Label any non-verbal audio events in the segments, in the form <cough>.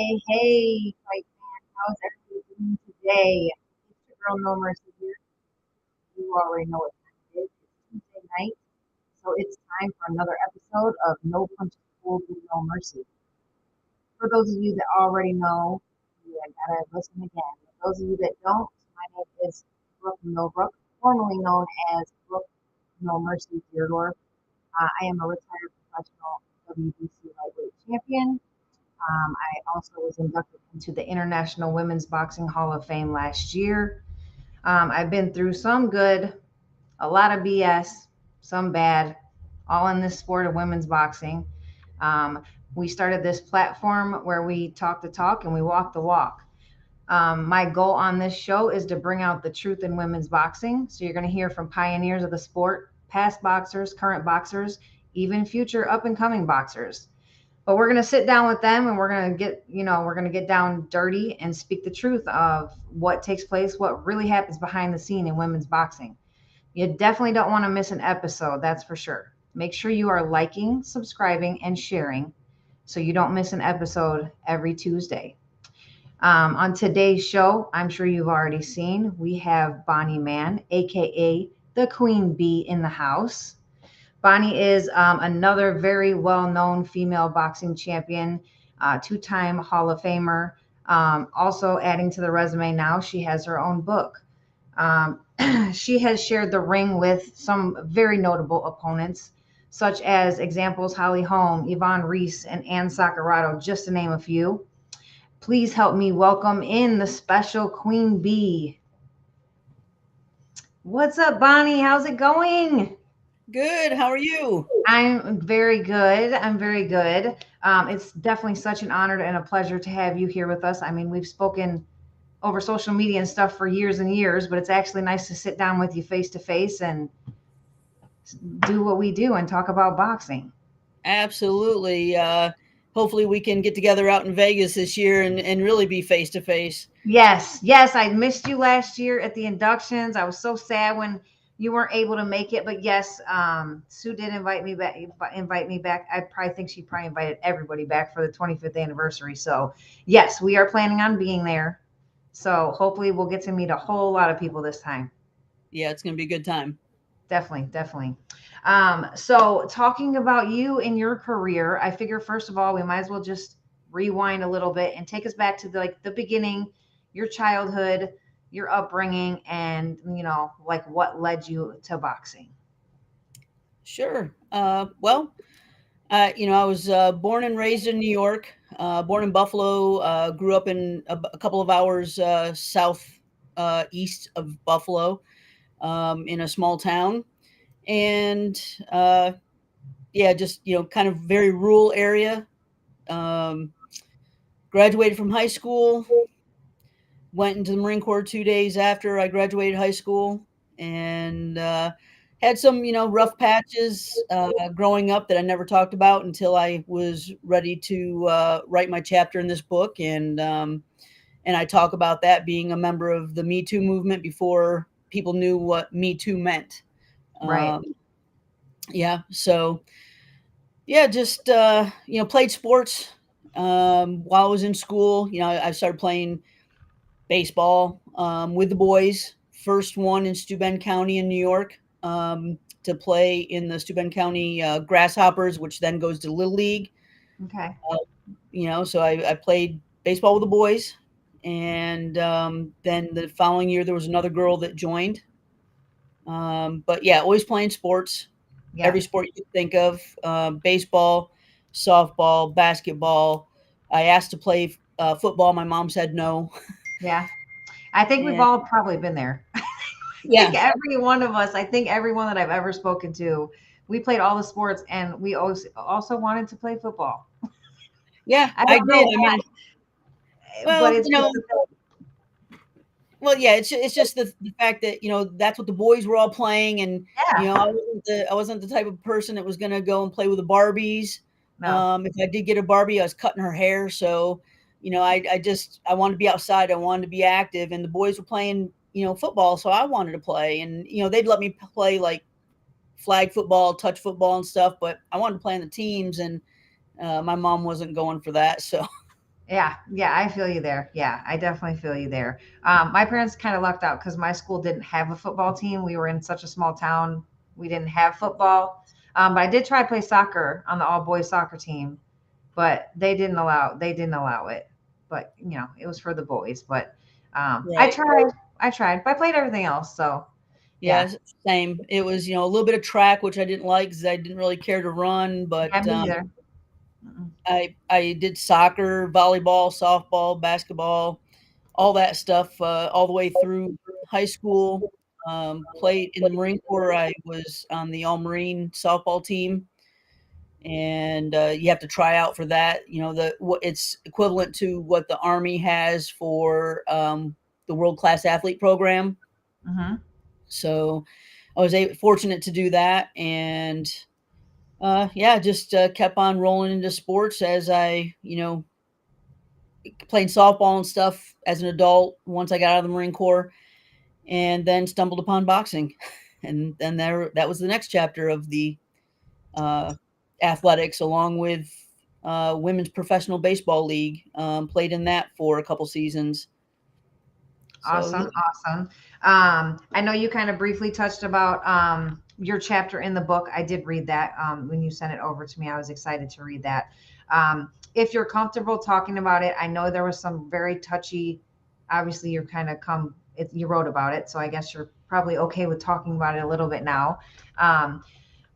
hey, hey, fight. How's everybody doing today? It's your girl No Mercy here. You already know what time it is. It's Tuesday night. So it's time for another episode of No Punches with No Mercy. For those of you that already know, you gotta listen again. For those of you that don't, my name is Brooke Millbrook, formerly known as Brooke No Mercy Theodore. Uh, I am a retired professional WBC lightweight champion. Um, I also was inducted into the International Women's Boxing Hall of Fame last year. Um, I've been through some good, a lot of BS, some bad, all in this sport of women's boxing. Um, we started this platform where we talk the talk and we walk the walk. Um, my goal on this show is to bring out the truth in women's boxing. So you're going to hear from pioneers of the sport, past boxers, current boxers, even future up and coming boxers but we're going to sit down with them and we're going to get you know we're going to get down dirty and speak the truth of what takes place what really happens behind the scene in women's boxing. You definitely don't want to miss an episode that's for sure. Make sure you are liking subscribing and sharing so you don't miss an episode every tuesday. Um, on today's show i'm sure you've already seen we have bonnie mann aka the queen bee in the house Bonnie is um, another very well known female boxing champion, uh, two time Hall of Famer. Um, also, adding to the resume now, she has her own book. Um, <clears throat> she has shared the ring with some very notable opponents, such as examples Holly Holm, Yvonne Reis, and Ann Saccurato, just to name a few. Please help me welcome in the special Queen Bee. What's up, Bonnie? How's it going? Good. How are you? I'm very good. I'm very good. Um, it's definitely such an honor and a pleasure to have you here with us. I mean, we've spoken over social media and stuff for years and years, but it's actually nice to sit down with you face to face and do what we do and talk about boxing. Absolutely. Uh, hopefully, we can get together out in Vegas this year and, and really be face to face. Yes. Yes. I missed you last year at the inductions. I was so sad when you weren't able to make it, but yes, um, Sue did invite me back. Invite me back. I probably think she probably invited everybody back for the 25th anniversary. So yes, we are planning on being there. So hopefully we'll get to meet a whole lot of people this time. Yeah, it's gonna be a good time. Definitely, definitely. Um, so talking about you and your career, I figure first of all we might as well just rewind a little bit and take us back to the, like the beginning, your childhood your upbringing and you know like what led you to boxing? Sure. Uh, well uh, you know i was uh, born and raised in new york uh, born in buffalo uh, grew up in a, a, couple of hours uh, south east of buffalo um, in a small town. And yeah just you know kind of very rural area. Um, graduated from high school went into the Marine Corps two days after I graduated high school and uh, had some, you know, rough patches uh, growing up that I never talked about until I was ready to uh, write my chapter in this book. And, um, and I talk about that being a member of the Me Too movement before people knew what Me Too meant. Right. Um, yeah. So, yeah, just, uh, you know, played sports um, while I was in school. You know, I started playing baseball um, with the boys. First one in Steuben County in New York um, to play in the Steuben County uh, Grasshoppers, which then goes to Little League. Okay. Uh, you know, so I, I, played baseball with the boys. And um, then the following year, there was another girl that joined. Um, but yeah, always playing sports, yeah. every sport you think of uh, baseball, softball, basketball. I asked to play uh, football. My mom said no. <laughs> Yeah. I think we've all probably been there. <laughs> yeah. every one of us, I think everyone that I've ever spoken to, we played all the sports and we also also wanted to play football. Yeah, <laughs> I, I did. I mean, well, you know, well, yeah, it's it's just the, the fact that you know that's what the boys were all playing, and yeah. you know I wasn't the I wasn't the type of person that was going to go and play with the Barbies. No. Um, if I did get a Barbie, I was cutting her hair, so you know, I, I just I wanted to be outside. I wanted to be active, and the boys were playing, you know, football, so I wanted to play. And you know, they'd let me play like flag football, touch football, and stuff, but I wanted to play in the teams, and uh, my mom wasn't going for that. So Yeah, yeah, I feel you there. Yeah, I definitely feel you there. Um, my parents kind of lucked out because my school didn't have a football team. We were in such a small town, we didn't have football. Um, but I did try to play soccer on the all boys soccer team, but they didn't allow they didn't allow it. But you know, it was for the boys. But um, I tried, I tried, but I played everything else. So Yeah, yeah, same. It was, you know, a little bit of track, which I didn't like because I didn't really care to run, but, um, I I did soccer, volleyball, softball, basketball, all that stuff, uh, all the way through high school. Um, played in the Marine Corps. I was on the all-Marine softball team, and, uh, you have to try out for that. You know, the what it's equivalent to what the Army has for, um, the World Class Athlete Program. hmm So, I was a fortunate to do that, and, uh, yeah, just, uh, kept on rolling into sports as I, you know, playing softball and stuff as an adult once I got out of the Marine Corps, and then stumbled upon boxing. <laughs> And then there that was the next chapter of the, uh, athletics along with, uh, women's professional baseball league, um, played in that for a couple seasons. So, Awesome, awesome. Um, I know you kind of briefly touched about um, your chapter in the book. I did read that um, when you sent it over to me. I was excited to read that. Um, if you're comfortable talking about it, I know there was some very touchy. Obviously, you're kind of come. It, you wrote about it, so I guess you're probably okay with talking about it a little bit now. Um,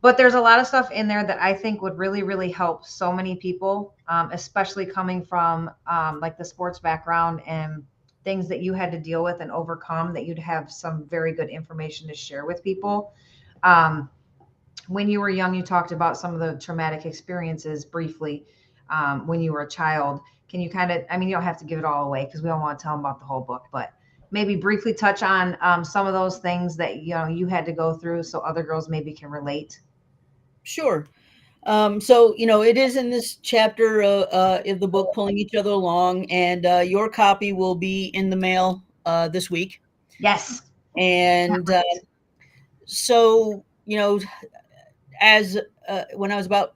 but there's a lot of stuff in there that I think would really, really help so many people, um, especially coming from um, like the sports background and things that you had to deal with and overcome. That you'd have some very good information to share with people. Um, when you were young, you talked about some of the traumatic experiences briefly um, when you were a child. Can you kind of, I mean, you don't have to give it all away because we don't want to tell them about the whole book, but maybe briefly touch on um, some of those things that you know you had to go through so other girls maybe can relate. Sure. Um, so, you know, it is in this chapter uh, uh, of the book, Pulling Each Other Along, and uh, your copy will be in the mail uh, this week. Yes. And uh, so, you know, as uh, when I was about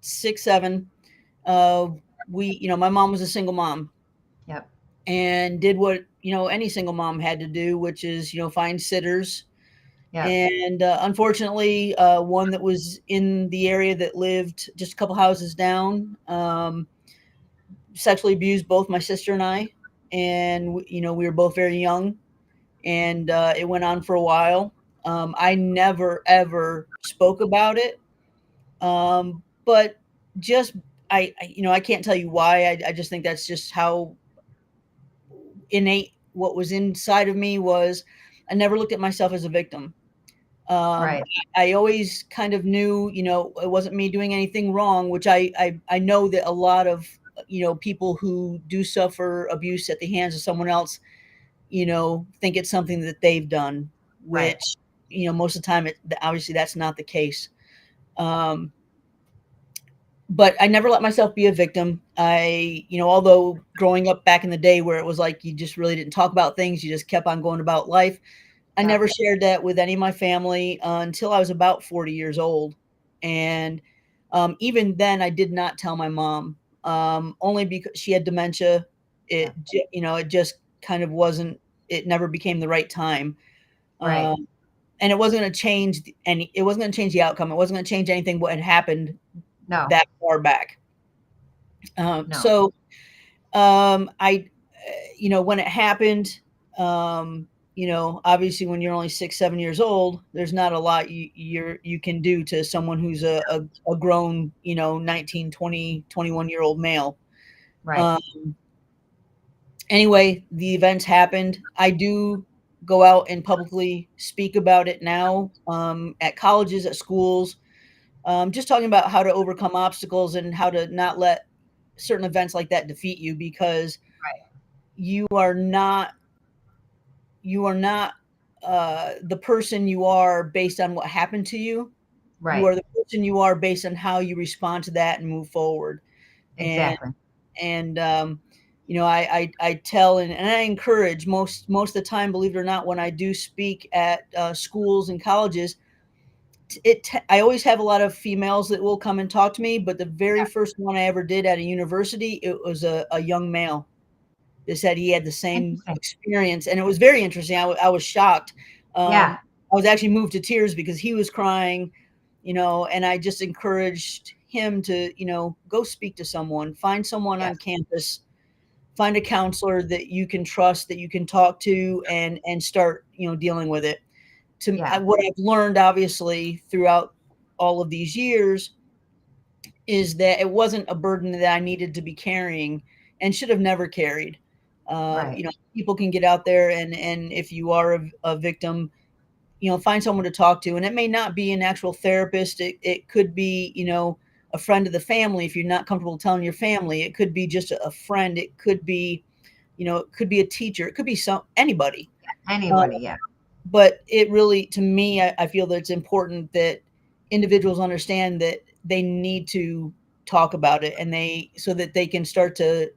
six, seven, uh, we, you know, my mom was a single mom Yep. and did what, you know, any single mom had to do, which is, you know, find sitters Yep. and uh, unfortunately, uh, one that was in the area that lived just a couple houses down um, sexually abused both my sister and I, and you know we were both very young, and uh, it went on for a while. Um, I never ever spoke about it, um, but just I, I, you know, I can't tell you why. I, I just think that's just how innate what was inside of me was. I never looked at myself as a victim. Um, Right. I always kind of knew, you know, it wasn't me doing anything wrong, which I, I I know that a lot of you know people who do suffer abuse at the hands of someone else, you know, think it's something that they've done, Right. which you know most of the time it obviously that's not the case. Um, but I never let myself be a victim. I, you know, although growing up back in the day where it was like you just really didn't talk about things, you just kept on going about life. I never shared that with any of my family uh, until I was about 40 years old. And um, even then, I did not tell my mom, um, only because she had dementia. It, you know, it just kind of wasn't, it never became the right time. Right. Um, and it wasn't going to change any, it wasn't going to change the outcome. It wasn't going to change anything what had happened No. that far back. Um, No. so, um, I, you know, when it happened, um, you know, obviously when you're only six, seven years old, there's not a lot you, you're, you can do to someone who's a, a, a grown, you know, 19, 20, 21 year old male. Right. Um, anyway, the events happened. I do go out and publicly speak about it now um, at colleges, at schools, um, just talking about how to overcome obstacles and how to not let certain events like that defeat you because Right. you are not you are not uh, the person you are based on what happened to you. right. You are the person you are based on how you respond to that and move forward and exactly. and um, you know I, I I tell and, and I encourage most most of the time, believe it or not, when I do speak at uh, schools and colleges, it I always have a lot of females that will come and talk to me, but the very Yeah. first one I ever did at a university, it was a, a young male that said he had the same experience, and it was very interesting. I, w- I was shocked. Um, Yeah. I was actually moved to tears because he was crying, you know, and I just encouraged him to, you know, go speak to someone, find someone on campus, find a counselor that you can trust, that you can talk to, and and start, you know, dealing with it. To Yeah. What I've learned, obviously, throughout all of these years, is that it wasn't a burden that I needed to be carrying and should have never carried. Uh, Right. You know, people can get out there, and and if you are a, a victim, you know, find someone to talk to, and it may not be an actual therapist. It it could be, you know, a friend of the family if you're not comfortable telling your family. It could be just a, a friend. It could be, you know, it could be a teacher. It could be some anybody Anybody, yeah. But it really to me I, I feel that it's important that individuals understand that they need to talk about it and they so that they can start to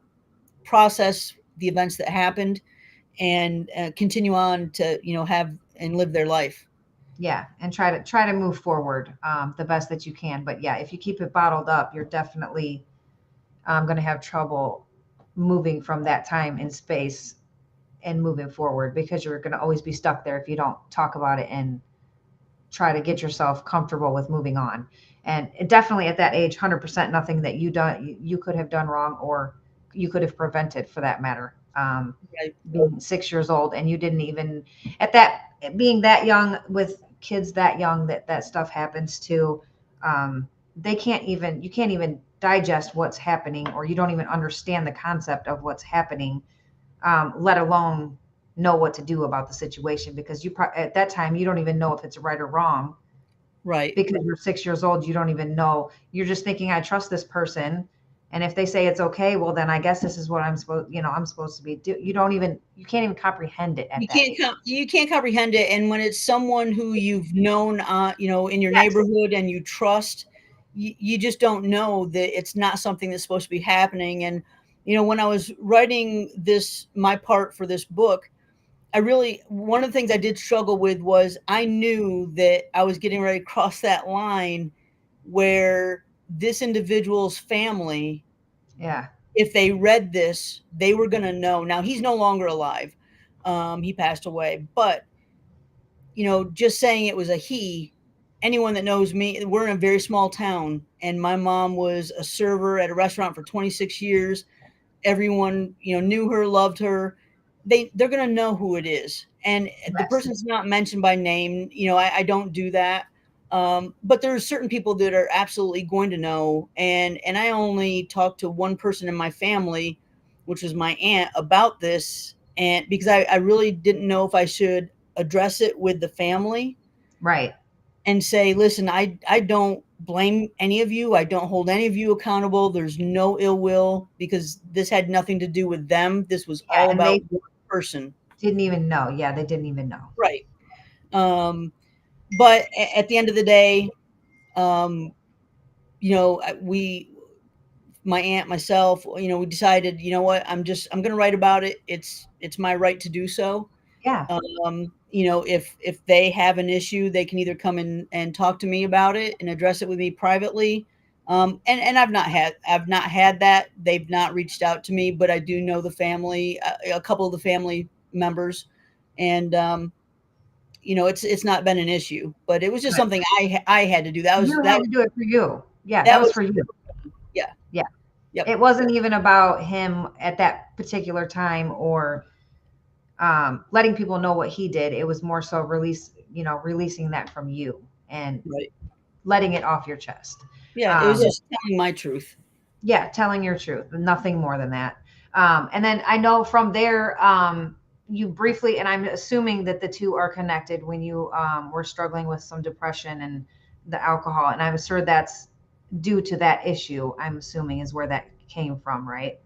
process the events that happened and uh, continue on to you know have and live their life Yeah, and try to try to move forward um, the best that you can. But yeah, if you keep it bottled up, you're definitely um, going to have trouble moving from that time in space and moving forward because you're going to always be stuck there if you don't talk about it and try to get yourself comfortable with moving on. And definitely at that age, 100% nothing that you done you, could have done wrong or you could have prevented for that matter. Um, Right. being six years old and you didn't even at that being that young with kids that young that that stuff happens to um, they can't even you can't even digest what's happening or you don't even understand the concept of what's happening um, let alone know what to do about the situation because you pro- at that time you don't even know if it's right or wrong. Right. Because you're six years old you don't even know. You're just thinking i trust this person. And if they say it's okay well then i guess this is what i'm supposed you know i'm supposed to be do you don't even you can't even comprehend it at you can't com- you can't comprehend it and when it's someone who you've known uh you know in your Yes. neighborhood and you trust you, you just don't know that it's not something that's supposed to be happening and you know when i was writing this my part for this book i really one of the things i did struggle with was i knew that i was getting ready to cross that line where this individual's family yeah if they read this, they were going to know. Now he's no longer alive. Um, he passed away, but you know, just saying it was a he. Anyone that knows me, we're in a very small town, and my mom was a server at a restaurant for 26 years. Everyone, you know, knew her, loved her. They they're going to know who it is, and the person's not mentioned by name. You know, I, I don't do that. Um, but there are certain people that are absolutely going to know, and and I only talked to one person in my family, which was my aunt, about this, and because I, I really didn't know if I should address it with the family right and say, listen, I I don't blame any of you. I don't hold any of you accountable. There's no ill will because this had nothing to do with them. This was Yeah, all about one person. didn't even know yeah they didn't even know Right. Um, but at the end of the day, um, you know, we, my aunt, myself, you know, we decided, you know what, I'm just, I'm going to write about it. It's, it's my right to do so. yeah Um, you know, if, if they have an issue, they can either come in and talk to me about it and address it with me privately. Um, and, and I've not had, I've not had that. They've not reached out to me, but I do know the family, a, a couple of the family members. And, um, you know, it's it's not been an issue, but it was just Right. something I I had to do. That was you that had was, to do it for you yeah that that, was, was- for you Yeah. yeah Yep. it wasn't even about him at that particular time or um, letting people know what he did it was more so release you know releasing that from you and right. letting it off your chest Yeah, it was Um, just telling my truth. yeah telling your truth nothing more than that um, and then i know from there um, you briefly and i'm assuming that the two are connected when you um, were struggling with some depression and the alcohol and i'm sure that's due to that issue i'm assuming is where that came from right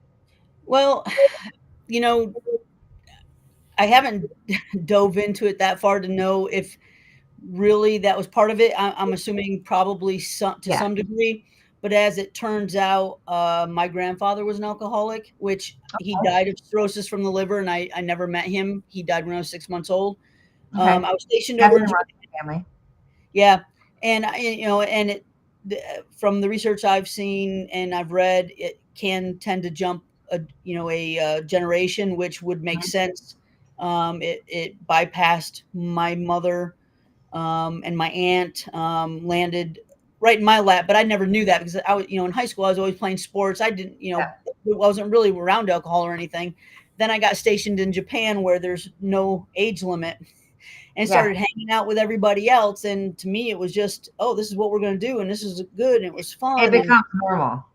Well, <sighs> you know, I haven't <laughs> dove into it that far to know if really that was part of it. I, I'm assuming probably some to Yeah. some degree. But as it turns out, uh, my grandfather was an alcoholic, which he died of cirrhosis from the liver, and I, I never met him. He died when I was six months old. okay Um, I was stationed That's over in family Yeah. and I, you know, and it, the, from the research I've seen and I've read, it can tend to jump a you know a uh, generation, which would make Mhm. sense. Um, it it bypassed my mother um, and my aunt um, landed right in my lap, but I never knew that because I was you know in high school I was always playing sports. I didn't you know Yeah. wasn't really around alcohol or anything. Then I got stationed in Japan where there's no age limit and Yeah. started hanging out with everybody else. And to me, it was just, oh, this is what we're going to do. And this is good. And it was fun. It and- becomes normal.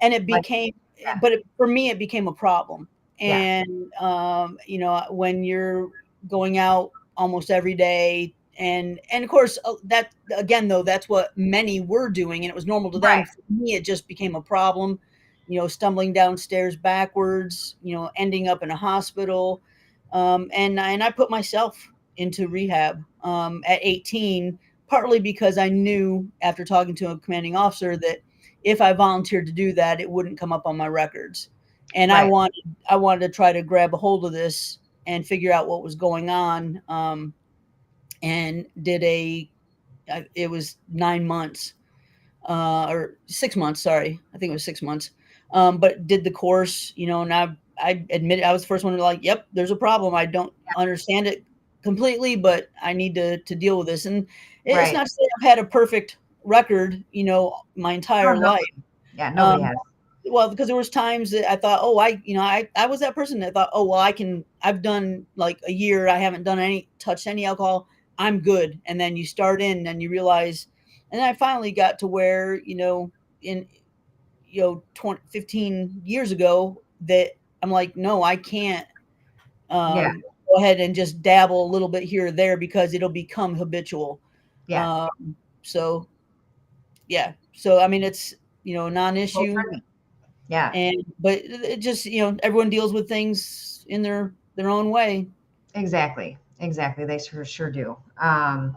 and it Like, became yeah. but it, for me it became a problem Yeah. and um you know when you're going out almost every day and and of course uh, that again though that's what many were doing and it was normal to them Right. for me it just became a problem you know stumbling downstairs backwards you know ending up in a hospital um and and i put myself into rehab um at 18 partly because i knew after talking to a commanding officer that if I volunteered to do that, it wouldn't come up on my records. And I wanted I wanted to try to grab a hold of this and figure out what was going on. Um, and did a it was nine months uh, or six months. Sorry, I think it was six months. Um, but did the course, you know, and I I admit I was the first one to like, yep, there's a problem. I don't understand it completely, but I need to to deal with this. And it's Right. not to say I've had a perfect record, you know, my entire no. life. Yeah, nobody Um, has. Well, because there was times that I thought, oh, I, you know, I, I was that person that thought, oh, well, I can, I've done like a year, I haven't done any, touched any alcohol, I'm good. And then you start in and you realize, and I finally got to where, you know, in, you know, 20, 15 years ago that I'm like, no, I can't, um, Yeah. go ahead and just dabble a little bit here or there because it'll become habitual. Yeah. Um, so, yeah. So, I mean, it's, you know, non-issue Well. Yeah, and but it just you know everyone deals with things in their their own way exactly. Exactly. They sure, sure do. Um,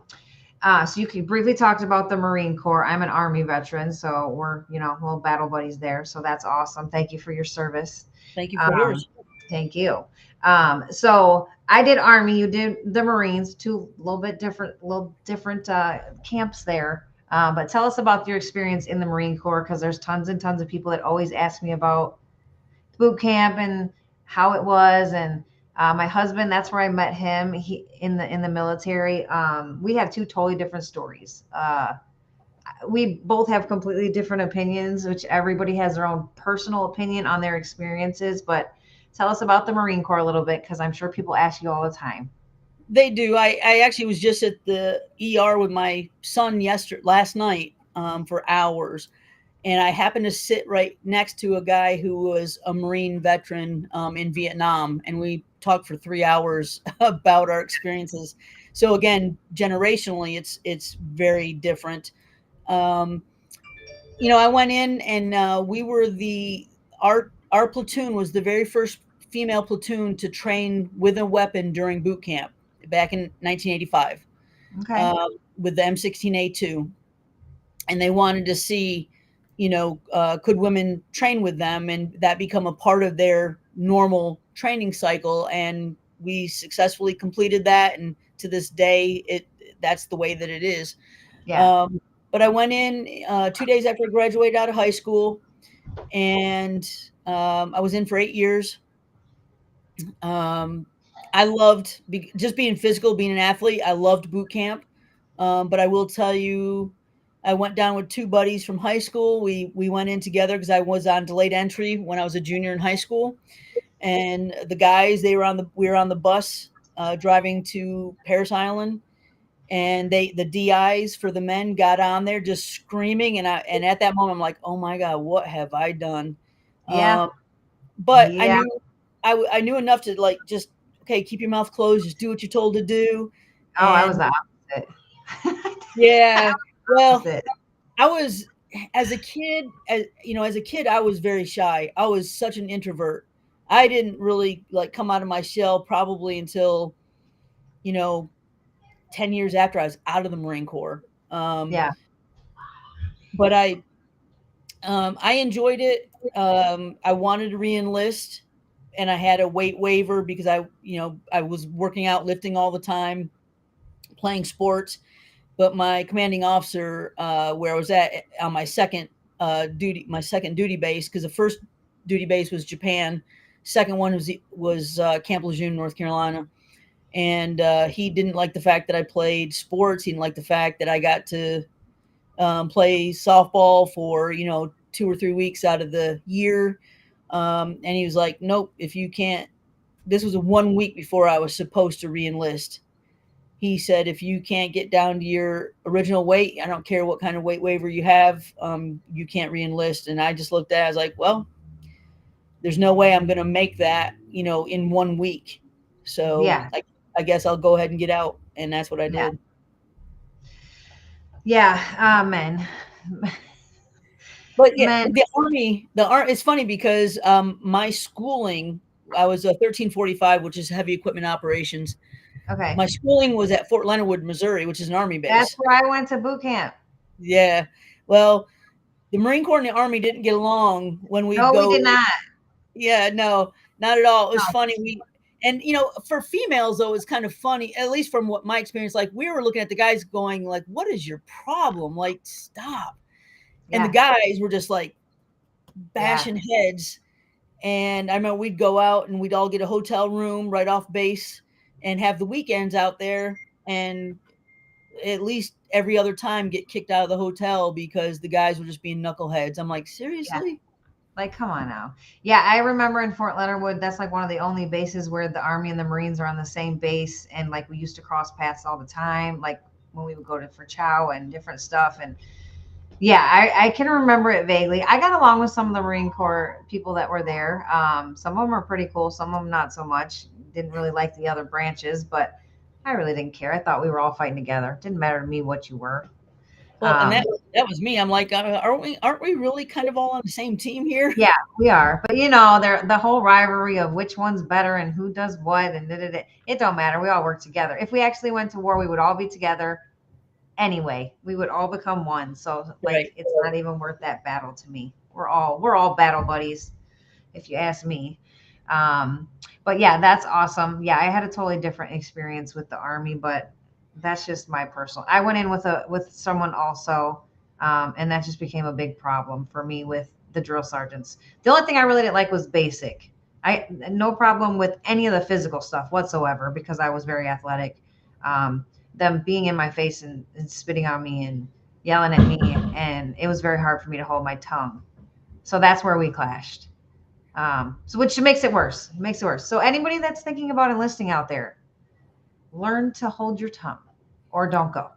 uh, so you briefly talked about the Marine Corps. I'm an Army veteran, so we're, you know, little battle buddies there. So that's awesome. Thank you for your service. thank you for Um, yours Thank you. Um, so I did Army, you did the Marines, two little bit different, little different uh, camps there. Uh, but tell us about your experience in the Marine Corps because there's tons and tons of people that always ask me about boot camp and how it was. And uh, my husband, that's where I met him. He in the in the military. Um, we have two totally different stories. Uh, we both have completely different opinions, which everybody has their own personal opinion on their experiences. But tell us about the Marine Corps a little bit because I'm sure people ask you all the time. They do. I i actually was just at the er with my son yesterday last night um, for hours. And i happened to sit right next to a guy who was a marine veteran um, in vietnam. And we talked for three hours <laughs> about our experiences. So again generationally it's it's very different. Um, you know i went in and uh, we were the our our platoon was the very first female platoon to train with a weapon during boot camp back in 1985 Okay. um, with the M16A2, and they wanted to see, you know, uh, could women train with them, and that become a part of their normal training cycle. And we successfully completed that, and to this day, it that's the way that it is. yeah. Um, but I went in uh, two days after I graduated out of high school, and um, I was in for eight years. Um, I loved be- just being physical, being an athlete. I loved boot camp, um, but I will tell you, I went down with two buddies from high school. We we went in together because I was on delayed entry when I was a junior in high school, and the guys they were on the we were on the bus uh, driving to Parris Island, and they the DIs for the men got on there just screaming, and I and at that moment I'm like, oh my god, what have I done? Yeah. Um, but I Yeah. knew I, I knew enough to like just okay, keep your mouth closed, just do what you're told to do. oh, I was the opposite. <laughs> Yeah. <laughs> Well, Opposite. I was as a kid, as you know, as a kid, I was very shy. I was such an introvert. I didn't really like come out of my shell probably until, you know, 10 years after I was out of the Marine Corps. Um, yeah. but I, um, I enjoyed it. Um, I wanted to re-enlist, and I had a weight waiver because I, you know, I was working out, lifting all the time, playing sports, but my commanding officer, uh, where I was at on my second uh, duty, my second duty base, because the first duty base was Japan, second one was was uh, Camp Lejeune, North Carolina, and uh, he didn't like the fact that I played sports. He didn't like the fact that I got to um, play softball for you know two or three weeks out of the year, um, and he was like, "Nope, if you can't." This was a one week before I was supposed to reenlist he said if you can't get down to your original weight i don't care what kind of weight waiver you have um, you can't reenlist and i just looked at it i was like well there's no way i'm going to make that you know in one week so Yeah. I, I guess i'll go ahead and get out and that's what i did Yeah. Yeah, amen. <laughs> but yeah Man. the army the art it's funny because um, my schooling i was a 1345 which is heavy equipment operations Okay. my schooling was at fort leonard wood missouri which is an army base That's where I went to boot camp. Yeah. Well, the Marine Corps and the Army didn't get along when we No, go. we did not. Yeah, no, not at all. It was No. funny. We and you know, for females though, it's kind of funny, at least from what my experience. Like we were looking at the guys going, like, what is your problem? Like, stop. And the guys were just like bashing heads. And I remember we'd go out and we'd all get a hotel room right off base and have the weekends out there and at least every other time get kicked out of the hotel because the guys were just being knuckleheads. I'm like, seriously? Like, come on now. Yeah, I remember in Fort Leonard Wood, that's like one of the only bases where the Army and the Marines are on the same base. And like we used to cross paths all the time, like when we would go to for chow and different stuff. And yeah, I, I can remember it vaguely. I got along with some of the Marine Corps people that were there. Um, some of them are pretty cool, some of them not so much. Didn't really like the other branches, but I really didn't care. I thought we were all fighting together. Didn't matter to me what you were. Well, Um, and that that was me. I'm like, uh, aren't we aren't we really kind of all on the same team here? Yeah, we are. But you know, there the whole rivalry of which one's better and who does what and da, da, da, it don't matter. We all work together. If we actually went to war, we would all be together anyway. We would all become one. So like Right. it's not even worth that battle to me. We're all we're all battle buddies, if you ask me. Um, but yeah, that's awesome. Yeah, I had a totally different experience with the army, but that's just my personal. I went in with a with someone also, um, and that just became a big problem for me with the drill sergeants. The only thing I really didn't like was basic. I no problem with any of the physical stuff whatsoever because I was very athletic. Um, them being in my face and, and spitting on me and yelling at me, and it was very hard for me to hold my tongue. So that's where we clashed. Um, so which makes it worse. It makes it worse. So anybody that's thinking about enlisting out there, learn to hold your tongue or don't go.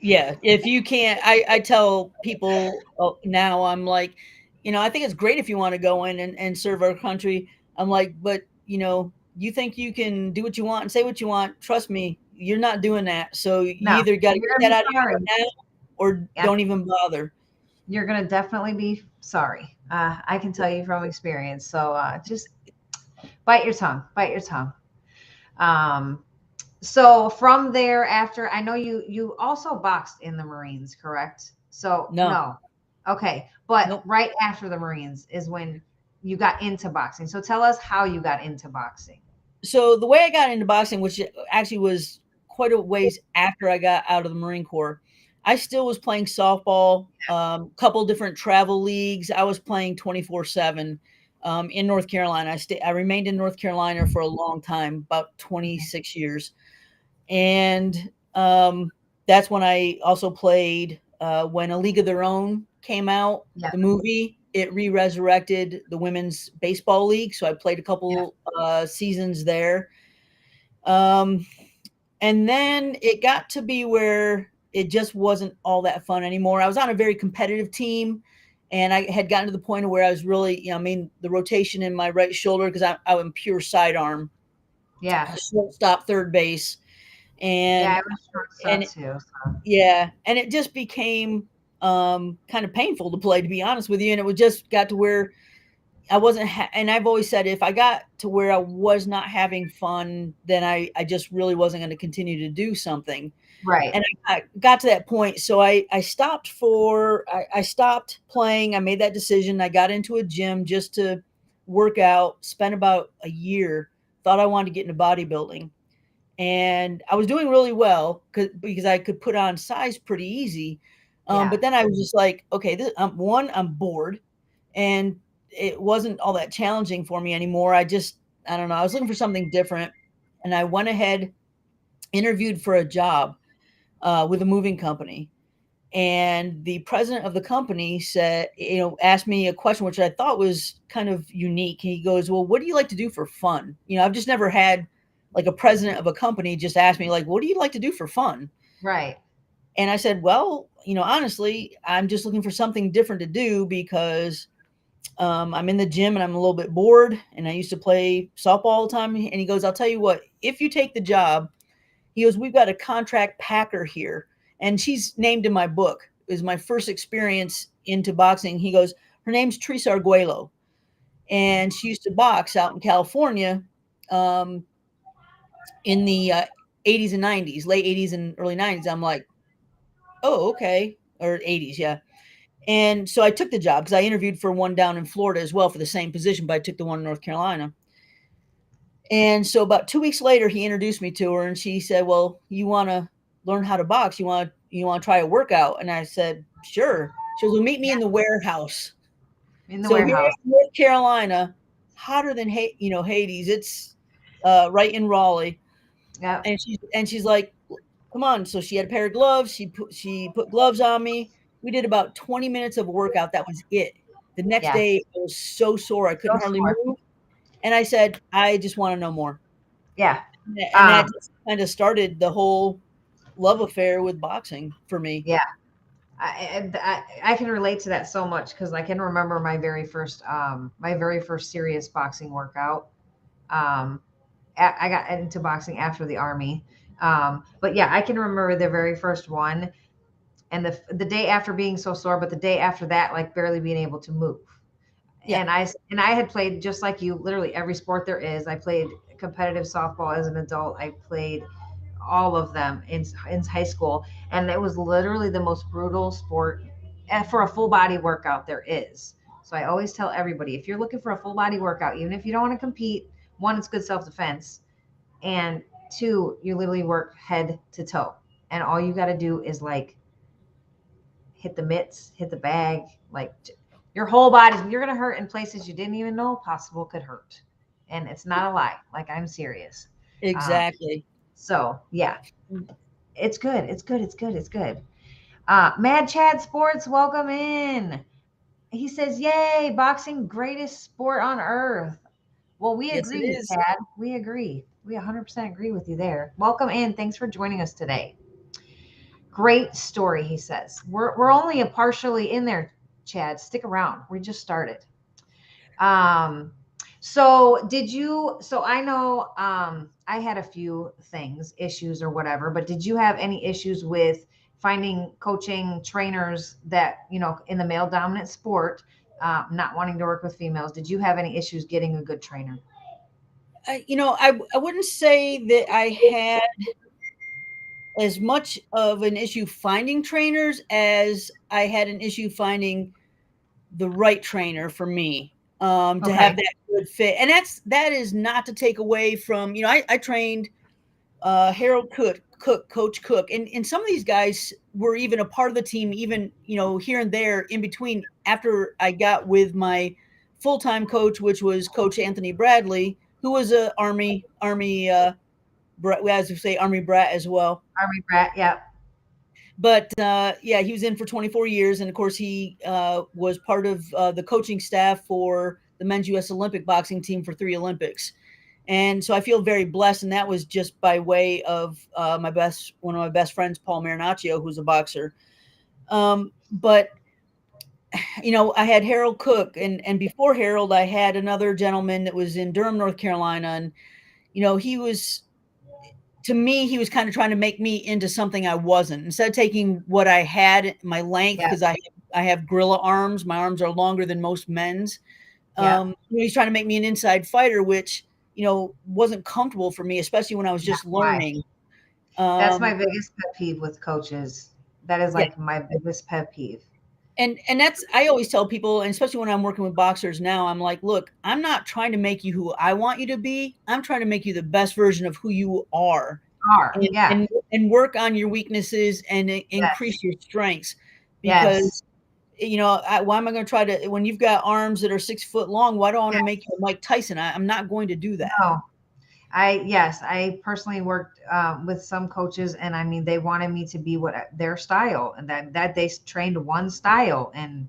Yeah, if you can't, I, I tell people uh, now, I'm like, you know, I think it's great if you want to go in and, and serve our country. I'm like, but you know, you think you can do what you want and say what you want. Trust me, you're not doing that. So you No, either got to get that out of your head now or Yeah. don't even bother. You're gonna definitely be sorry. Uh, I can tell you from experience. So uh, just bite your tongue. Bite your tongue. Um, so from there, after I know you you also boxed in the Marines, correct? So No. Okay, but Nope. right after the Marines is when you got into boxing. So tell us how you got into boxing. so the way I got into boxing, which actually was quite a ways after I got out of the Marine Corps, I still was playing softball, um, couple different travel leagues. I was playing 24 seven um, in North Carolina. I stayed, I remained in North Carolina for a long time, about 26 years. And um, that's when I also played uh, when A League of Their Own came out, Yeah. the movie. It re-resurrected the women's baseball league, so I played a couple uh, seasons there. Um, and then it got to be where it just wasn't all that fun anymore. I was on a very competitive team, and I had gotten to the point of where I was really, you know, I mean, the rotation in my right shoulder because I'm, I'm pure sidearm, Yeah. shortstop, third base, and yeah, and it- too. So. yeah, and it just became um, kind of painful to play, to be honest with you. And it was just got to where I wasn't, ha- and I've always said if I got to where I was not having fun, then I I just really wasn't going to continue to do something. Right. And I got to that point, so I I stopped for I, I stopped playing. I made that decision. I got into a gym just to work out. Spent about a year. Thought I wanted to get into bodybuilding, and I was doing really well because because I could put on size pretty easy. Um, Yeah. but then I was just like, okay, this, um, one, I'm bored, and it wasn't all that challenging for me anymore. I just, I don't know, I was looking for something different, and I went ahead, interviewed for a job uh, with a moving company, and the president of the company said, you know, asked me a question which I thought was kind of unique. He goes, "Well, what do you like to do for fun?" You know, I've just never had like a president of a company just ask me like, "What do you like to do for fun?" Right. And I said, "Well, you know, honestly, I'm just looking for something different to do because um, I'm in the gym and I'm a little bit bored, and I used to play softball all the time." And he goes, "I'll tell you what, if you take the job." He goes, We've got a contract packer here. And she's named in my book. It was my first experience into boxing. He goes, Her name's Teresa Arguello. And she used to box out in California um, in the uh, 80s and 90s, late 80s and early 90s. I'm like, Oh, okay. Or 80s, yeah. And so I took the job because I interviewed for one down in Florida as well for the same position, but I took the one in North Carolina. And so about two weeks later, he introduced me to her, and she said, "Well, you want to learn how to box? You want you want to try a workout?" And I said, "Sure." She goes, "Well, meet me in the warehouse." In the so here warehouse. in North Carolina, hotter than Ha- you know Hades. It's uh, right in Raleigh, Yeah. and she's and she's like, "Come on!" So she had a pair of gloves. She put she put gloves on me. We did about twenty minutes of workout. That was it. The next Yeah. day, I was so sore I couldn't So hardly sore. move. And I said, "I just want to know more." Yeah. And that- and Um, just kind of started the whole love affair with boxing for me. Yeah. I, I I can relate to that so much because I can remember my very first um my very first serious boxing workout. Um, I got into boxing after the army. Um, but yeah, I can remember the very first one, and the the day after being so sore, but the day after that, like barely being able to move. Yeah. And I and I had played just like you, literally every sport there is. I played competitive softball as an adult. I played all of them in in high school, and it was literally the most brutal sport eh, for a full body workout there is. So I always tell everybody if you're looking for a full body workout, even if you don't want to compete, one, it's good self defense, and two, you literally work head to toe, and all you got to do is like hit the mitts, hit the bag, like your whole body. You're gonna hurt in places you didn't even know possible could hurt, and it's not a lie. Like I'm serious. Exactly. So yeah, it's good. It's good. It's good. It's good. Uh, Mad Chad Sports, welcome in. He says, "Yay, boxing, greatest sport on earth." Well, we Yes, agree. Chad. We agree. We 100% agree with you there. Welcome in. Thanks for joining us today. Great story, he says. We're we're only partially in there, Chad. Stick around. We just started. Um, so did you so I know um I had a few things, issues or whatever, but did you have any issues with finding coaching trainers that, you know, in the male dominant sport, uh, not wanting to work with females? Did you have any issues getting a good trainer? I, you know, I I wouldn't say that I had as much of an issue finding trainers as I had an issue finding the right trainer for me um, to Okay. have that good fit. And that's that is not to take away from you know I, I trained uh, Harold Cook, Cook, Coach Cook, and and some of these guys were even a part of the team, even you know here and there in between. After I got with my full time coach, which was Coach Anthony Bradley, who was a Army Army uh, brat, as we say Army brat as well. Army brat, yeah. But uh, yeah, he was in for 24 years, and of course he uh, was part of uh, the coaching staff for the men's U.S. Olympic boxing team for three Olympics. And so I feel very blessed, and that was just by way of uh, my best one of my best friends, Paul Marinaccio, who's a boxer. Um, but you know, I had Harold Cook, and and before Harold, I had another gentleman that was in Durham, North Carolina, and you know, he was to me, he was kind of trying to make me into something I wasn't. Instead of taking what I had, my length, Yeah. because I I have gorilla arms, my arms are longer than most men's. Yeah. Um, you know, he's trying to make me an inside fighter, which you know wasn't comfortable for me, especially when I was just why? learning. That's Um, my biggest pet peeve with coaches. That is Yeah. like my biggest pet peeve. And and that's I always tell people, and especially when I'm working with boxers now, I'm like, look, I'm not trying to make you who I want you to be. I'm trying to make you the best version of who you are. are. and, Yeah. and, and work on your weaknesses and i- increase your strengths Yes. because you know I, why am i going to try to when you've got arms that are six foot long why do i want to Yes. make you mike tyson I, i'm not going to do that No. I yes, I personally worked um, with some coaches, and I mean they wanted me to be what their style, and that that they trained one style, and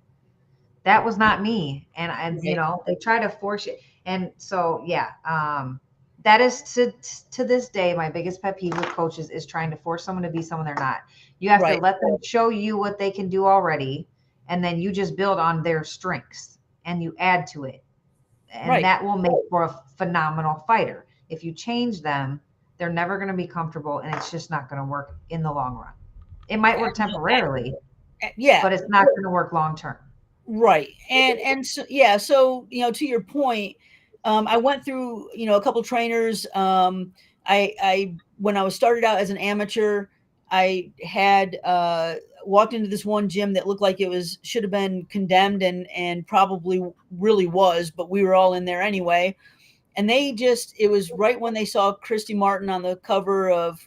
that was not me. And and you know they try to force it, and so yeah, um, that is to to this day my biggest pet peeve with coaches is trying to force someone to be someone they're not. You have Right. to let them show you what they can do already, and then you just build on their strengths and you add to it, and Right. that will make for a phenomenal fighter if you change them, they're never going to be comfortable and it's just not going to work in the long run. It might work temporarily, Uh, yeah but it's not going to work long term. right and and so yeah so you know to your point um i went through you know a couple trainers um i i when i was started out as an amateur i had uh walked into this one gym that looked like it was should have been condemned and and probably really was but we were all in there anyway and they just it was right when they saw christy martin on the cover of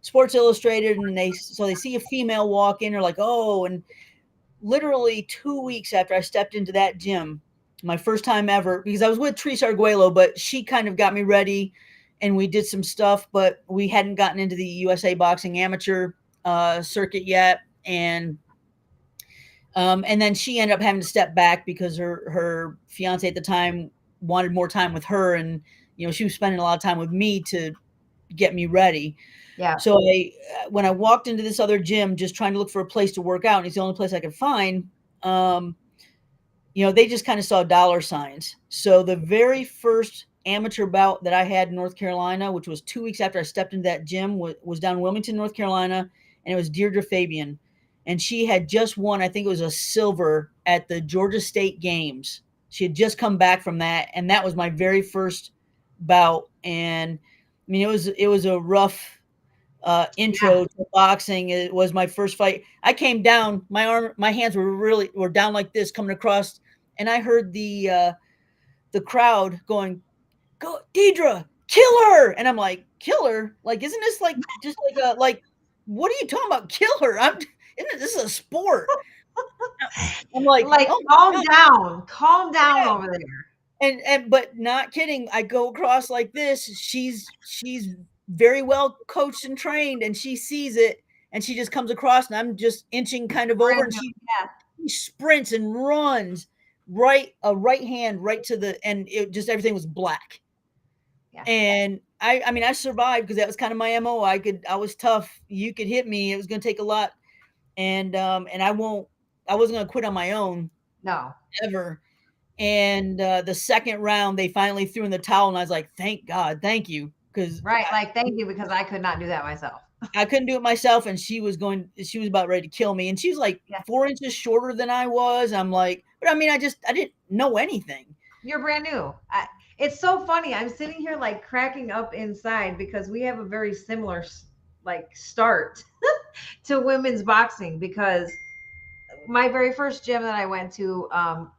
sports illustrated and they so they see a female walk in they're like oh and literally two weeks after I stepped into that gym, my first time ever, because I was with Teresa Arguello, but she kind of got me ready and we did some stuff, but we hadn't gotten into the USA boxing amateur uh, circuit yet. And um, and then she ended up having to step back because her her fiance at the time wanted more time with her, and you know she was spending a lot of time with me to get me ready. Yeah. So I, uh, when I walked into this other gym, just trying to look for a place to work out, and it's the only place I could find. Um, you know, they just kind of saw dollar signs. So the very first amateur bout that I had in North Carolina, which was two weeks after I stepped into that gym, was, was down in Wilmington, North Carolina, and it was Deirdre Fabian, and she had just won. I think it was a silver at the Georgia State Games. She had just come back from that, and that was my very first bout. And I mean, it was it was a rough uh, intro to boxing. It was my first fight. I came down, my arm, my hands were really were down like this, coming across, and I heard the uh, the crowd going, "Go, Deidre, kill her!" And I'm like, "Kill her? Like, isn't this like just like a like? What are you talking about? Kill her? I'm. Isn't this is a sport?" I'm like, Like, "Oh calm God." down, calm down Yeah. over there. and and but not kidding i go across like this she's she's very well coached and trained and she sees it and she just comes across and i'm just inching kind of over and she, Yeah. she sprints and runs right a right hand right to the and it just everything was black Yeah. and i i mean i survived because that was kind of my mo i could i was tough you could hit me it was going to take a lot and um and i won't i wasn't going to quit on my own No. ever. And uh, the second round, they finally threw in the towel, and I was like, "Thank God, thank you," because Right. Like, thank you because I could not do that myself. <laughs> I couldn't do it myself, and she was going, she was about ready to kill me, and she was like Yeah. four inches shorter than I was. I'm like, but I mean, I just, I didn't know anything. You're brand new. I, it's so funny. I'm sitting here like cracking up inside because we have a very similar like start <laughs> to women's boxing because my very first gym that I went to, um,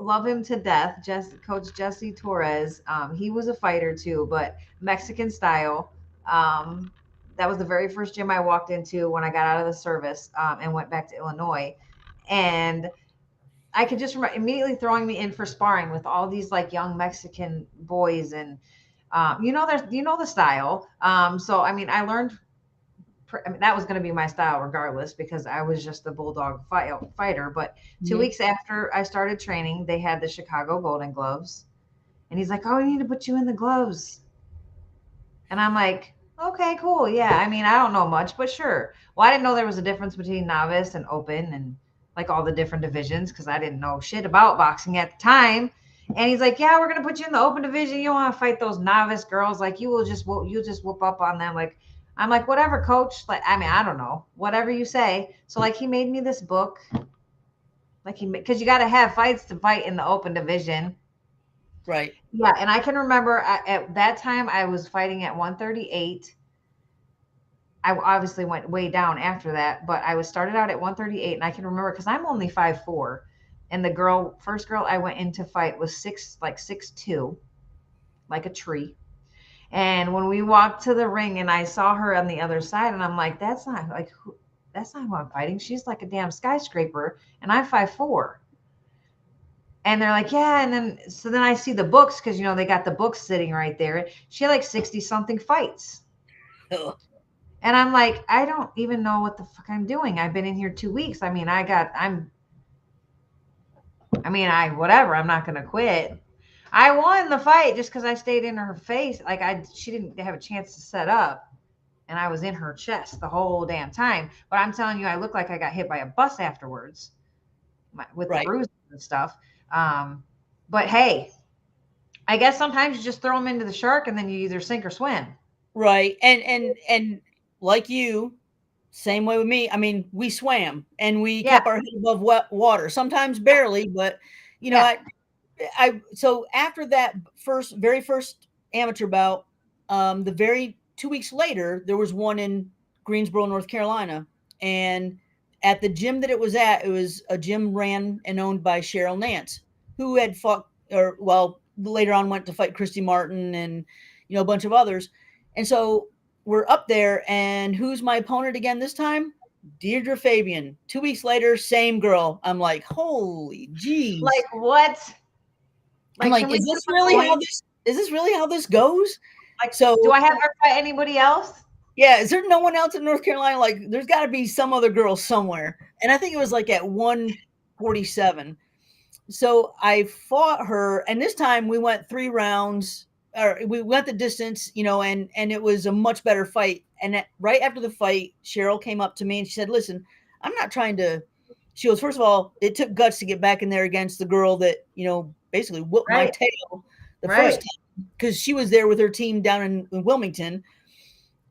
love him to death, Jess, Coach Jesse Torres. Um, he was a fighter too, but Mexican style. Um, that was the very first gym I walked into when I got out of the service um, and went back to Illinois. And I could just remember immediately throwing me in for sparring with all these like young Mexican boys, and um, you know, there's you know the style. Um, so I mean, I learned. I mean, that was going to be my style regardless because I was just the bulldog fight, fighter. But 2 Mhm. weeks after I started training, they had the Chicago Golden Gloves, and he's like, "Oh, we need to put you in the gloves," and I'm like, "Okay, cool, yeah." I mean, I don't know much, but sure. Well, I didn't know there was a difference between novice and open, and like all the different divisions because I didn't know shit about boxing at the time. And he's like, "Yeah, we're gonna put you in the open division. You don't want to fight those novice girls. Like you will just whoop, you'll just whoop up on them. Like I'm like, whatever, coach. Like I mean, I don't know, whatever you say. So like he made me this book. Like he because you got to have fights to fight in the open division. Right. Yeah, and I can remember at, at that time I was fighting at 138. I obviously went way down after that, but I was started out at 138, and I can remember because I'm only 5'4", and the girl, first girl I went in to fight was six, like six two, like a tree, And when we walked to the ring and I saw her on the other side, and I'm like, that's not like who that's not who I'm fighting. She's like a damn skyscraper, and I'm five four. And they're like, yeah. And then so then I see the books because you know they got the books sitting right there. She had like 60 something fights. Ugh. And I'm like, I don't even know what the fuck I'm doing. I've been in here two weeks. I mean, I got, I'm, I mean, I, whatever, I'm not going to quit. I won the fight just because I stayed in her face. Like, I, she didn't have a chance to set up. And I was in her chest the whole damn time. But I'm telling you, I look like I got hit by a bus afterwards with Right. the bruises and stuff. Um, but hey, I guess sometimes you just throw them into the shark and then you either sink or swim. Right. And and and like you, same way with me. I mean, we swam and we Yeah. kept our head above wet water, sometimes barely, but you know, Yeah. I I so after that first very first amateur bout, um, the very two weeks later, there was one in Greensboro, North Carolina. And at the gym that it was at, it was a gym ran and owned by Cheryl Nance, who had fought or well, later on went to fight Christy Martin and you know a bunch of others. And so we're up there, and who's my opponent again this time? Deirdre Fabian. Two weeks later, same girl. I'm like, holy geez. Like, what? I'm like, is this really how this is this really how this goes? Like, so Do I have her fight anybody else? yeah, is there no one else in North Carolina? Like, there's got to be some other girl somewhere. And I think it was like at 147. So I fought her, and this time we went three rounds, or we went the distance, you know, and and it was a much better fight. And at, right after the fight, Cheryl came up to me and she said, "Listen, I'm not trying to." She goes, first of all, it took guts to get back in there against the girl that you know basically whooped my tail the Right. first time because she was there with her team down in, in Wilmington,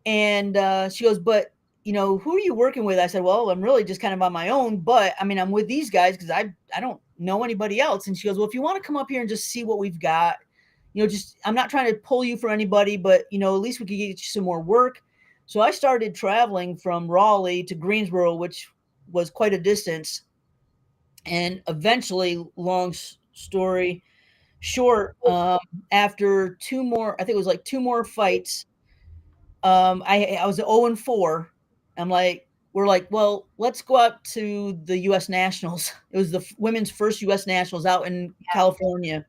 and uh, she goes, "But you know, who are you working with?" I said, "Well, I'm really just kind of on my own, but I mean, I'm with these guys because I I don't know anybody else." And she goes, "Well, if you want to come up here and just see what we've got, you know, just I'm not trying to pull you for anybody, but you know, at least we could get you some more work." So I started traveling from Raleigh to Greensboro, which was quite a distance, and eventually, long story short, um, after two more, I think it was like two more fights, um, I I was 0 and 4. I'm like, we're like, well, let's go out to the U.S. Nationals. <laughs> It was the f- women's first U.S. Nationals out in California,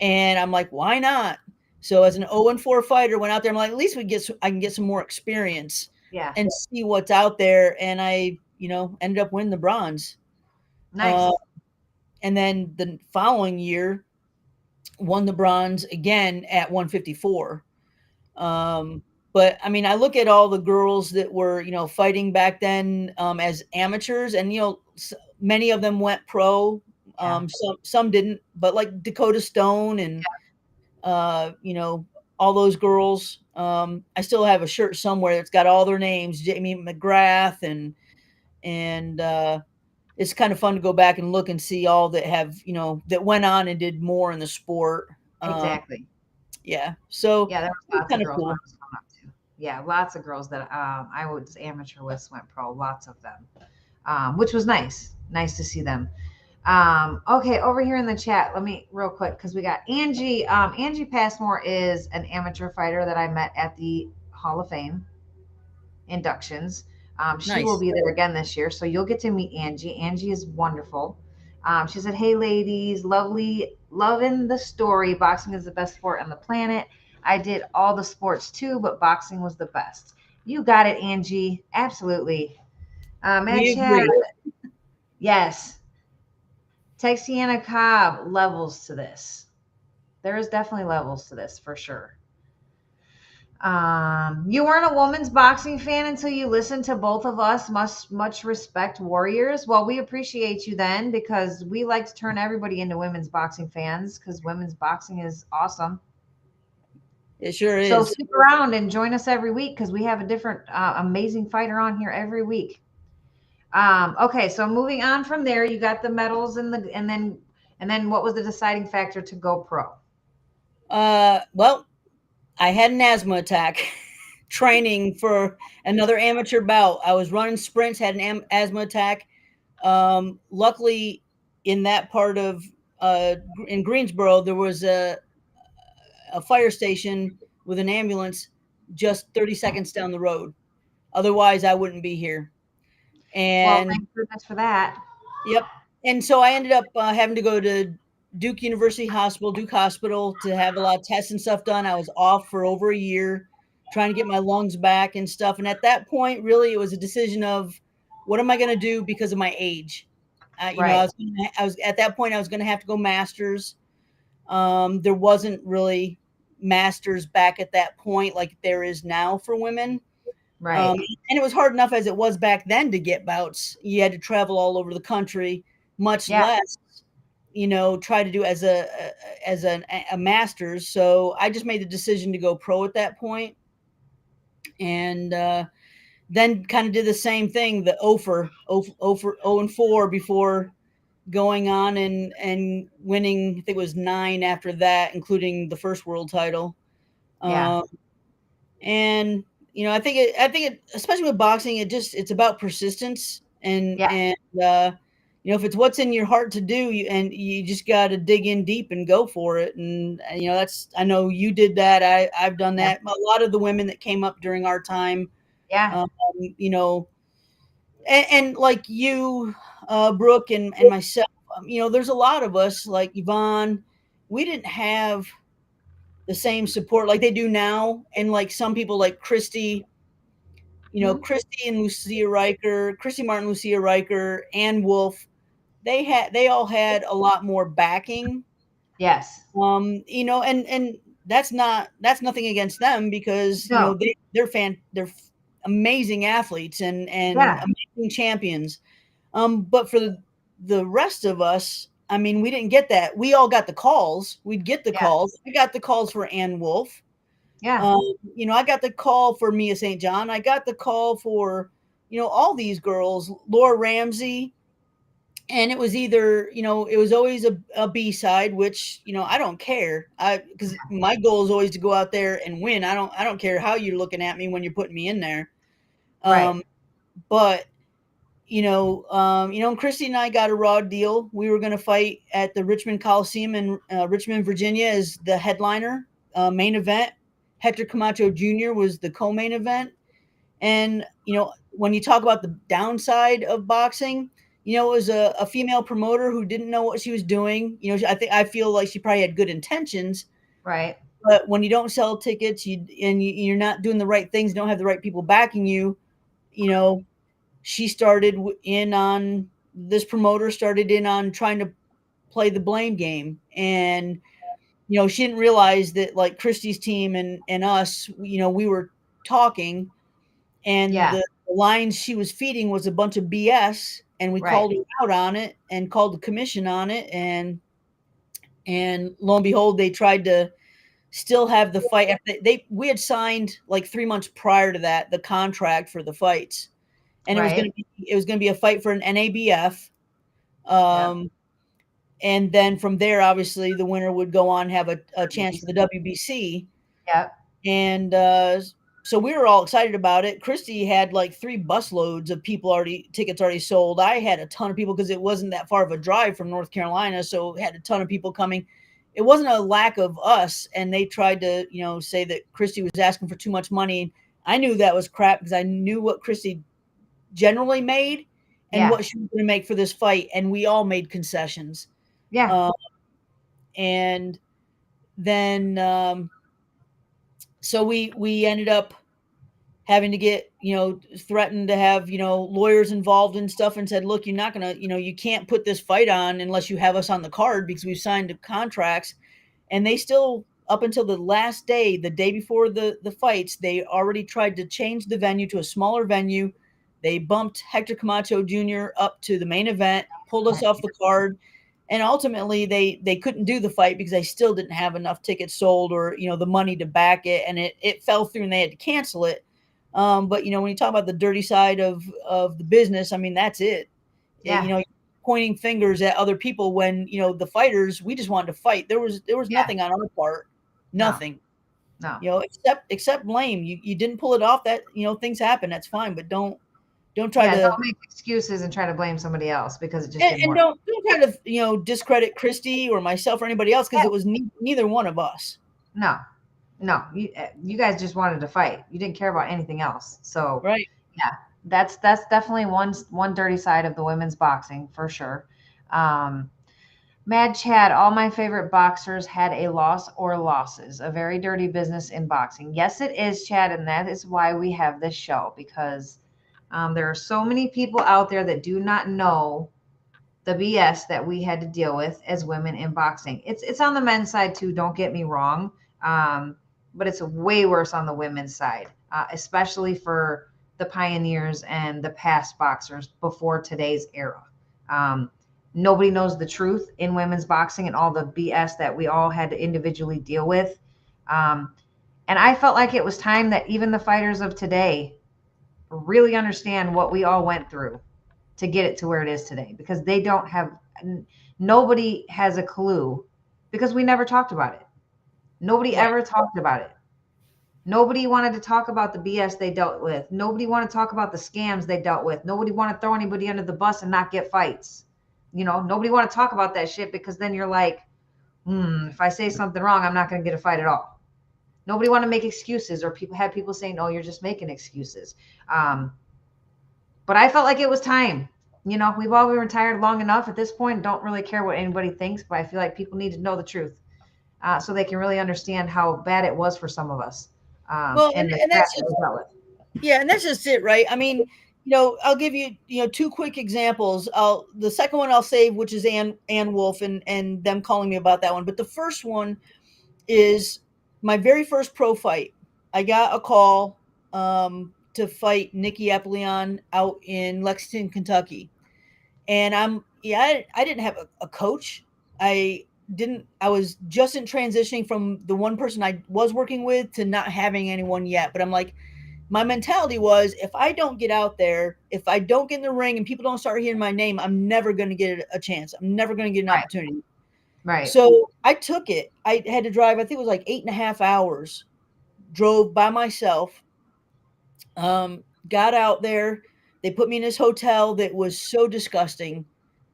and I'm like, why not? So as an 0 and 4 fighter, went out there. I'm like, at least we get, some, I can get some more experience Yeah. and see what's out there. And I, you know, ended up winning the bronze. Nice. Uh, and then the following year, won the bronze again at 154. Um, but I mean, I look at all the girls that were, you know, fighting back then um, as amateurs, and you know, many of them went pro. Yeah. Um, some some didn't, but like Dakota Stone and uh, you know, all those girls. Um, I still have a shirt somewhere that's got all their names, Jamie McGrath and and uh, it's kind of fun to go back and look and see all that have you know that went on and did more in the sport. Uh, exactly. yeah. So Yeah, there was lots of girls cool. I was coming up to. Yeah, lots of girls that um, I was amateur with went pro. Lots of them, um, which was nice. Nice to see them. Um, okay, over here in the chat, let me real quick because we got Angie. Um, Angie Passmore is an amateur fighter that I met at the Hall of Fame inductions. Um, she will be there again this year, so you'll get to meet Angie. Angie is wonderful. Um, she said, "Hey, ladies, lovely, loving the story. Boxing is the best sport on the planet. I did all the sports too, but boxing was the best. You got it, Angie. Absolutely. Um, and Chad, yes. Texiana Cobb levels to this. There is definitely levels to this for sure. Um, you weren't a woman's boxing fan until you listened to both of us. Much much respect, Warriors. Well, we appreciate you then because we like to turn everybody into women's boxing fans because women's boxing is awesome. it sure is. So stick around and join us every week because we have a different uh, amazing fighter on here every week. Um, okay, so moving on from there, you got the medals and the and then and then what was the deciding factor to go pro? Uh, well, I had an asthma attack <laughs> training for another amateur bout. I was running sprints, had an am- asthma attack. Um, luckily, in that part of uh, in Greensboro, there was a a fire station with an ambulance just 30 seconds down the road. Otherwise, I wouldn't be here. Well, And thank goodness for that. Yep. And so I ended up uh, having to go to Duke University Hospital, Duke Hospital, to have a lot of tests and stuff done. I was off for over a year, trying to get my lungs back and stuff. And at that point, really, it was a decision of what am I going to do because of my age. Uh, you know, I Right. was, gonna, I was at that point, I was going to have to go masters. Um, there wasn't really masters back at that point like there is now for women. Right. Um, and it was hard enough as it was back then to get bouts. You had to travel all over the country, much Yeah. less, you know, try to do as a a- as an, a master's. So I just made the decision to go pro at that point, and uh, then kind of did the same thing. The Ofer, Ofer, Ofer, O and four before going on and and winning. I think it was nine after that, including the first world title. Yeah. Um, and you know, I think it, I think it, especially with boxing, it just it's about persistence and Yeah. and uh, you know, if it's what's in your heart to do, you, and you just got to dig in deep and go for it. And you know, that's I know you did that. I I've done Yeah. that. A lot of the women that came up during our time, yeah. um, you know, and, and like you, uh, Brooke, and and myself, um, you know, there's a lot of us like Yvonne. We didn't have the same support like they do now, and like some people like Christy, you know, Mhm. Christy and Lucia Rijker, Christy Martin, Lucia Rijker, and Wolfe. They had they all had a lot more backing yes. um you know and and that's not that's nothing against them because you know No. they, they're fan they're amazing athletes and and Yeah. amazing champions um but for the, the rest of us i mean we didn't get that we all got the calls we'd get the Yeah. calls i got the calls for ann wolfe Yeah. um you know i got the call for mia st john i got the call for you know all these girls laura ramsey and it was either you know it was always a, a b-side which you know i don't care. I because my goal is always to go out there and win. I don't i don't care how you're looking at me when you're putting me in there. Right. um but you know um you know christy and i got a raw deal. We were going to fight at the richmond coliseum in uh, richmond virginia as the headliner uh, main event. Hector camacho jr was the co-main event. And you know when you talk about the downside of boxing you know, it was a, a female promoter who didn't know what she was doing. You know, I think I feel like she probably had good intentions, right. but when you don't sell tickets, you and you, you're not doing the right things, don't have the right people backing you. You know, she started in on this promoter started in on trying to play the blame game, and you know, she didn't realize that like Christy's team and and us, you know, we were talking, and Yeah. the, the lines she was feeding was a bunch of BS, and we Right. called her out on it and called the commission on it, and and lo and behold, they tried to still have the fight. They, they we had signed like three months prior to that the contract for the fights, and it was going to be it was to be a fight for an NABF. Um, and then from there, obviously, the winner would go on have a, a chance for the WBC yeah and uh, so we were all excited about it. Christy had like three busloads of people already tickets already sold. I had a ton of people because it wasn't that far of a drive from North Carolina, so had a ton of people coming. It wasn't a lack of us, and they tried to you know say that Christy was asking for too much money. I knew that was crap because I knew what Christy generally made and Yeah. what she was going to make for this fight, and we all made concessions Yeah. um, and then um, so we we ended up having to get you know threatened to have you know lawyers involved and stuff and said look you're not gonna you know you can't put this fight on unless you have us on the card because we've signed the contracts. And they still up until the last day the day before the the fights they already tried to change the venue to a smaller venue. They bumped hector camacho jr up to the main event pulled us off the card and ultimately they they couldn't do the fight because they still didn't have enough tickets sold or you know the money to back it. And it it fell through and they had to cancel it. Um but you know when you talk about the dirty side of of the business i mean that's it. Yeah. you know pointing fingers at other people when you know the fighters we just wanted to fight. There was there was Yeah. nothing on our part. No. nothing. No. you know except except blame. You you didn't pull it off. That you know things happen. That's fine. But don't don't try yeah, to don't make excuses and try to blame somebody else because it just and, and don't don't try to you know discredit Christy or myself or anybody else because Yeah. it was ne- neither one of us. No, no, you uh, you guys just wanted to fight. You didn't care about anything else. So Right. Yeah, that's that's definitely one one dirty side of the women's boxing for sure. Um, Mad Chad, all my favorite boxers had a loss or losses. A very dirty business in boxing. Yes, it is, Chad, and that is why we have this show because um, there are so many people out there that do not know the BS that we had to deal with as women in boxing. It's it's on the men's side too. Don't get me wrong, um, but it's way worse on the women's side, uh, especially for the pioneers and the past boxers before today's era. Um, nobody knows the truth in women's boxing and all the BS that we all had to individually deal with. Um, and I felt like it was time that even the fighters of today really understand what we all went through to get it to where it is today because they don't have, nobody has a clue because we never talked about it. Nobody ever talked about it. Nobody wanted to talk about the BS they dealt with. Nobody wanted to talk about the scams they dealt with. Nobody wanted to throw anybody under the bus and not get fights. You know, nobody want to talk about that shit because then you're like, hmm, if I say something wrong, I'm not going to get a fight at all. Nobody want to make excuses or people have people saying, "Oh, you're just making excuses." Um, but I felt like it was time. You know, we've all been retired long enough at this point. Don't really care what anybody thinks, but I feel like people need to know the truth uh, so they can really understand how bad it was for some of us. Um, Well, and, and- and that's crap that we dealt with. Yeah, and that's just it, right? I mean, you know, I'll give you, you know, two quick examples. I'll the second one I'll save, which is Ann Ann Wolfe and and them calling me about that one. But the first one is my very first pro fight. I got a call um, to fight Nikki Eplion out in Lexington, Kentucky, and I'm yeah, I, I didn't have a, a coach. I didn't. I was just in transitioning from the one person I was working with to not having anyone yet. But I'm like my mentality was if I don't get out there, if I don't get in the ring and people don't start hearing my name, I'm never going to get a chance. I'm never going to get an Right. opportunity. Right. So I took it. I had to drive, I think it was like eight and a half hours, drove by myself, um, got out there. They put me in this hotel that was so disgusting.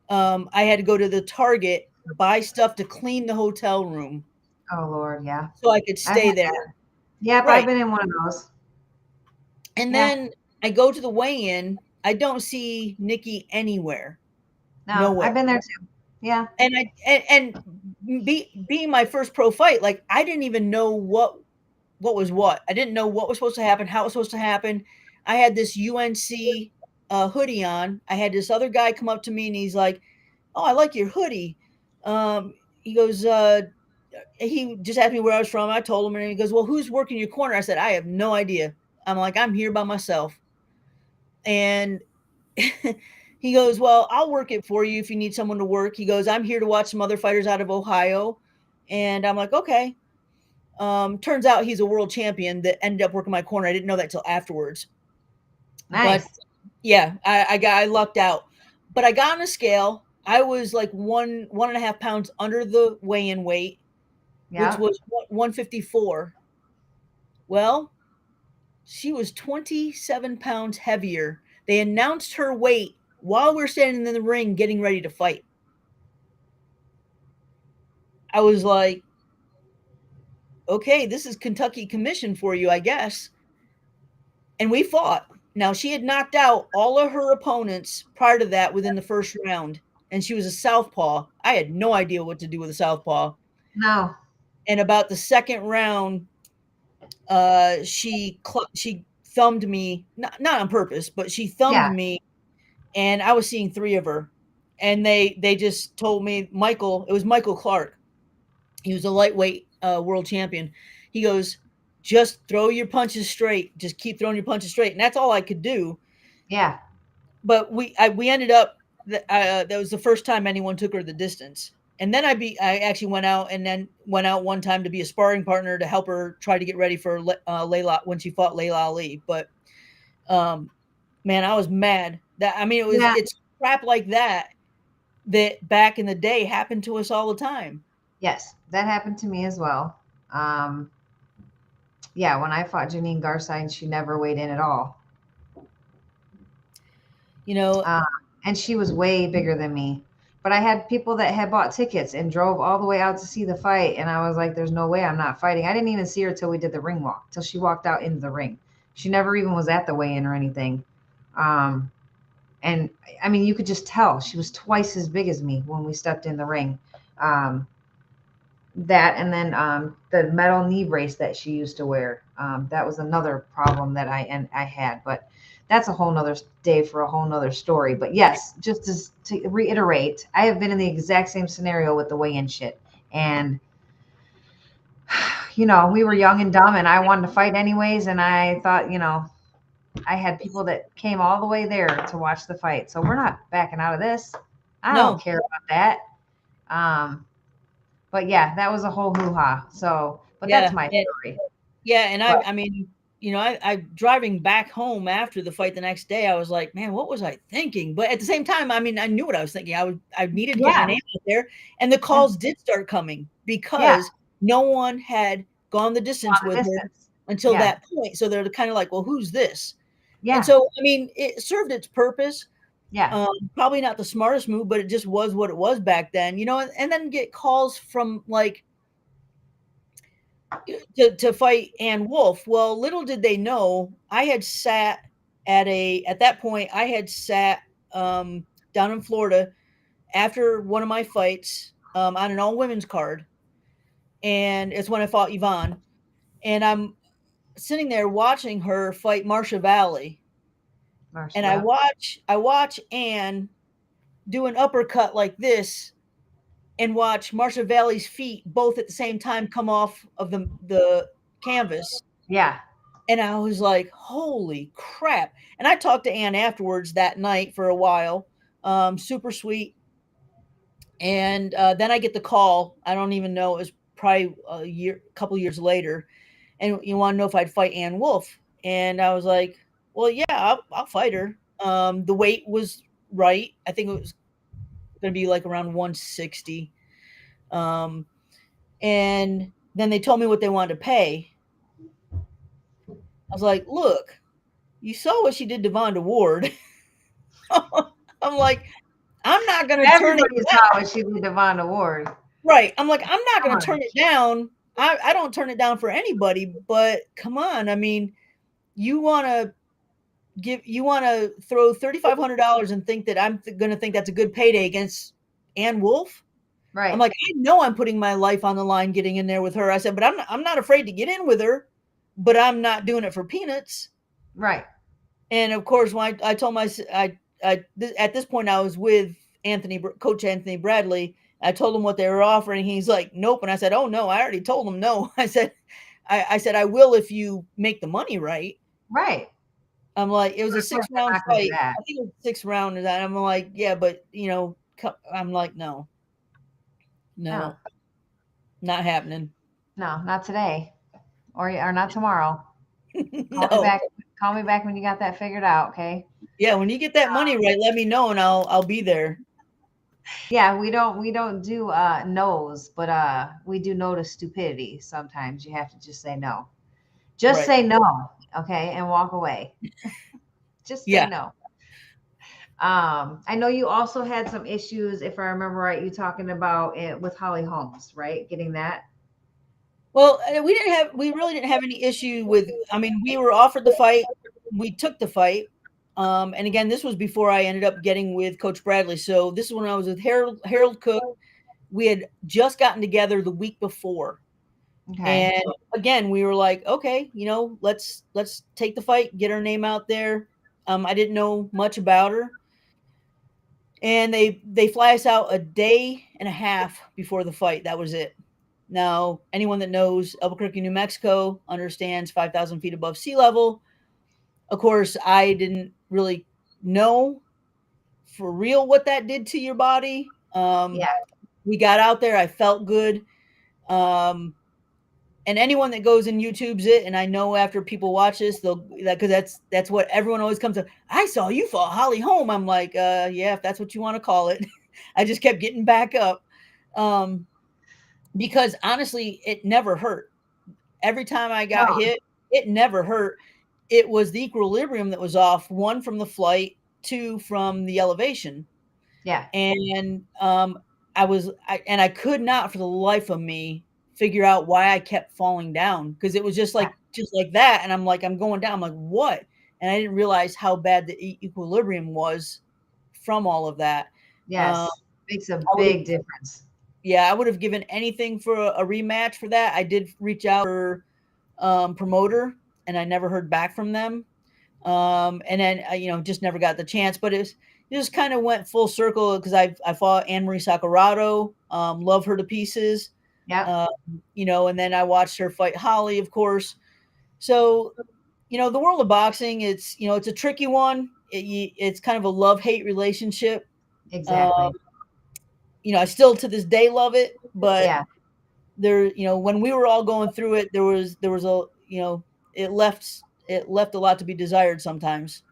Um, I had to go to the Target, buy stuff to clean the hotel room oh Lord, yeah. so I could stay had there. that. Right. I've been in one of those. And Yeah. then I go to the weigh in. I don't see Nikki anywhere. No, Nowhere. I've been there too. Yeah. and I and, and be, being my first pro fight, like I didn't even know what what was what. I didn't know what was supposed to happen, how it was supposed to happen. I had this UNC uh, hoodie on. I had this other guy come up to me and he's like, "Oh, I like your hoodie." Um, he goes, uh, he just asked me where I was from. I told him, and he goes, "Well, who's working your corner?" I said, "I have no idea." I'm like, "I'm here by myself," and <laughs> he goes, Well, I'll work it for you if you need someone to work. He goes, I'm here to watch some other fighters out of Ohio. And I'm like, Okay. Um, turns out he's a world champion that ended up working my corner. I didn't know that till afterwards. Nice. But yeah, I, I got I lucked out. But I got on a scale. I was like one one and a half pounds under the weigh-in weight, yeah. which was 154. Well, she was 27 pounds heavier. They announced her weight while we're standing in the ring getting ready to fight. I was like, okay, this is Kentucky Commission for you, I guess. And we fought. Now, she had knocked out all of her opponents prior to that within the first round, and she was a southpaw. I had no idea what to do with a southpaw no. and about the second round uh she cl- she thumbed me not, not on purpose but she thumbed Yeah. me and i was seeing three of her and they they just told me michael it was michael clark. He was a lightweight uh world champion. He goes just throw your punches straight. Just keep throwing your punches straight. And that's all i could do. Yeah. but we I, we ended up th- uh, that was the first time anyone took her the distance. And then i be i actually went out and then went out one time to be a sparring partner to help her try to get ready for uh, laila when she fought laila ali. But um man i was mad that i mean it was Yeah. it's crap like that that back in the day happened to us all the time Yes, that happened to me as well. Um, yeah, when I fought Janine Garside, she never weighed in at all. you know Uh, and she was way bigger than me. but I had people that had bought tickets and drove all the way out to see the fight, and I was like, "There's no way I'm not fighting." I didn't even see her till we did the ring walk, till she walked out into the ring. She never even was at the weigh-in or anything. Um, and I mean, you could just tell she was twice as big as me when we stepped in the ring. Um, that and then um, the metal knee brace that she used to wear. Um, that was another problem that I and I had, but that's a whole nother day for a whole nother story. But yes, just to, to reiterate, I have been in the exact same scenario with the weigh-in shit, and <sighs> you know, we were young and dumb, and I wanted to fight anyways, and I thought, you know, I had people that came all the way there to watch the fight, so we're not backing out of this. I No. don't care about that. Um, but yeah, that was a whole hoo ha. So, but Yeah, that's my and- story. Yeah, and I, But- I mean, you know, I, I driving back home after the fight the next day, I was like, man, what was I thinking? But at the same time, I mean, I knew what I was thinking. I was, I needed to get my name out there, and the calls did start coming because no one had gone the distance Long with her distance. until Yeah. that point. So they're kind of like, well, who's this? Yeah, And so, I mean, it served its purpose. yeah, Um, probably not the smartest move, but it just was what it was back then, you know. And, and then get calls from like to, to fight Ann Wolfe. Well, little did they know, I had sat at a at that point, I had sat um, down in Florida after one of my fights um, on an all women's card, and it's when I fought Yvonne, and I'm sitting there watching her fight Marsha Valley. Marsha, and I watch I watch Ann do an uppercut like this and watch Marsha Valley's feet both at the same time come off of the the canvas. Yeah, and I was like holy crap. And I talked to Ann afterwards that night for a while. Um super sweet. And uh, then I get the call. I don't even know. It was probably a year couple years later and you want to know if I'd fight Ann Wolfe and I was like well yeah I'll, I'll fight her um the weight was right i think it was going to be like around 160 um and then they told me what they wanted to pay i was like look you saw what she did to vonda ward <laughs> i'm like i'm not going to turn it down. what she did to Vonda Ward. Right. I'm like, I'm not going to turn it down. I, I don't turn it down for anybody, but come on. I mean, you want to give, you want to throw $3,500 and think that I'm th- going to think that's a good payday against Ann Wolfe. Right. I'm like, I know I'm putting my life on the line getting in there with her. I said, but I'm not, I'm not afraid to get in with her, but I'm not doing it for peanuts. right. And of course, when I, I told my, I, I, th- at this point, I was with Anthony, Coach Anthony Bradley. I told him what they were offering. He's like, nope. And I said, oh no, I already told him no. <laughs> I said, I, I said, I will if you make the money right. Right. I'm like, it was a six round not gonna do fight. I think it was six round. And I'm like, yeah, but you know, I'm like, no, no, No. not happening. No, not today. Or or not tomorrow. <laughs> Call me back. Call me back when you got that figured out, okay? Yeah, when you get that money um, right, let me know and I'll I'll be there. Yeah, we don't we don't do uh no's, but uh we do no to stupidity sometimes. You have to just say no. Just Right. say no, okay, and walk away. just say Yeah. no. Um, I know you also had some issues, if I remember right, you talking about it with Holly Holmes, right? Getting that. Well, uh, we didn't have we really didn't have any issue with I mean, we were offered the fight, we took the fight. Um, and again, this was before I ended up getting with Coach Bradley. So this is when I was with Harold Harold Cook. We had just gotten together the week before. Okay. And again, we were like, okay, you know, let's let's take the fight, get her name out there. Um, I didn't know much about her. And they they fly us out a day and a half before the fight. That was it. Now, anyone that knows Albuquerque, New Mexico, understands 5,000 feet above sea level. Of course, I didn't really know for real what that did to your body. Um, Yeah. We got out there. I felt good. Um, and anyone that goes and YouTube's it, and I know after people watch this, they'll that because that's that's what everyone always comes to. I saw you fall Holly Holm. I'm like, uh, yeah, if that's what you want to call it. <laughs> I just kept getting back up. Um, because honestly, it never hurt. Every time I got hit, it never hurt. It was the equilibrium that was off. One from the flight, two from the elevation. Yeah. And um, I was, I, and I could not for the life of me figure out why I kept falling down because it was just like, just like that. And I'm like, I'm going down. I'm like, what? And I didn't realize how bad the e- equilibrium was from all of that. Yes. Um, Makes a big difference. yeah, I would have given anything for a, a rematch for that. I did reach out for um, promoter, and I never heard back from them. Um, and then I, you know, just never got the chance. But it, was, it just kind of went full circle because I I fought Ann Marie Saccurato, um, love her to pieces, Yeah. um, you know, and then I watched her fight Holly, of course. So, you know, the world of boxing, it's you know, it's a tricky one. It, it's kind of a love hate relationship exactly. um, you know, I still to this day love it, but yeah. there, you know, when we were all going through it, there was there was a, you know, it left it left a lot to be desired sometimes.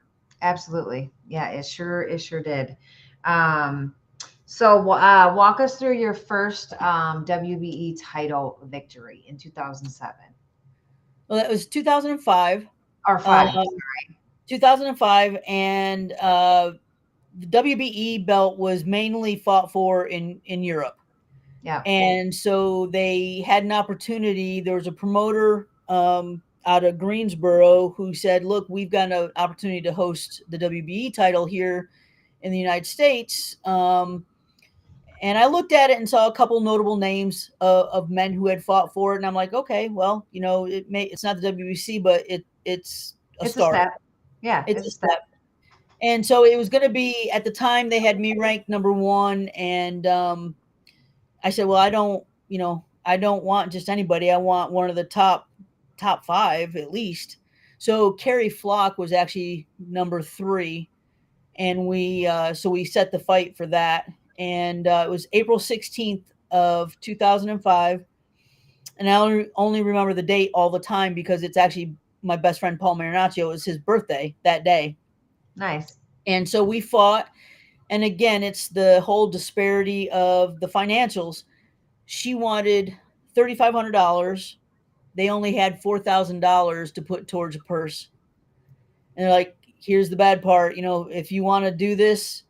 Absolutely. Yeah, it sure it sure did. Um, so uh, walk us through your first um, WBE title victory in 2007 Well, that was 2005, or five. Um, 2005, and uh, the WBE belt was mainly fought for in in Europe. yeah. and so they had an opportunity there was a promoter um, out of greensboro who said look we've got an opportunity to host the wbe title here in the united states um, and i looked at it and saw a couple notable names of, of men who had fought for it and i'm like okay well you know it may it's not the wbc but it it's a it's start a step. Yeah, it's, a step. And so it was going to be at the time they had me ranked number one, and um, I said, "Well, I don't, you know, I don't want just anybody. I want one of the top top five at least." So Carrie Flock was actually number three, and we uh, so we set the fight for that, and uh, it was April sixteenth of two thousand and five, and I only, only remember the date all the time because it's actually my best friend Paul Marinaccio. It was his birthday that day. Nice. And so we fought. And again, it's the whole disparity of the financials. She wanted $3,500. They only had $4,000 to put towards a purse. And they're like, here's the bad part. You know, if you want to do this,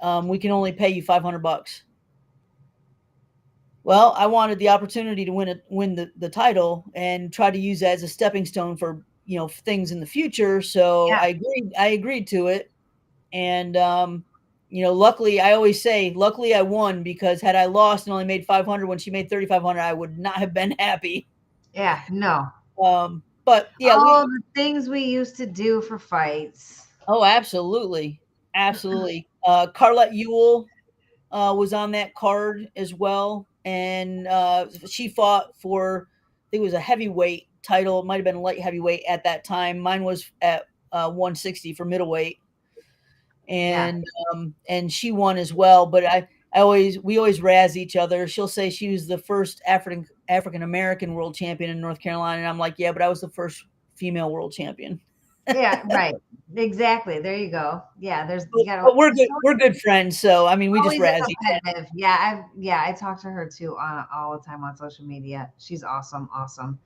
um, we can only pay you 500 bucks. Well, I wanted the opportunity to win it, win the, the title and try to use that as a stepping stone for, you know, things in the future. So Yeah. I agreed, I agreed to it and um, you know, luckily, I always say, luckily, I won because had I lost and only made 500 when she made 3,500, I would not have been happy. Yeah, no. Um, but yeah, All we, the things we used to do for fights. oh, absolutely, absolutely. Uh, Carlette Ewell uh, was on that card as well, and uh, she fought for, I think it was a heavyweight title. It might have been light heavyweight at that time. Mine was at uh, 160 for middleweight. and um, and she won as well. But I, I always we always razz each other. She'll say she was the first African African American world champion in North Carolina, and I'm like, yeah, but I was the first female world champion. Yeah, <laughs> right. Exactly. There you go. Yeah, there's But, gotta we're good. <laughs> We're good friends, so I mean, we just razz. Yeah, I yeah, I talk to her too on all the time on social media. She's awesome, awesome.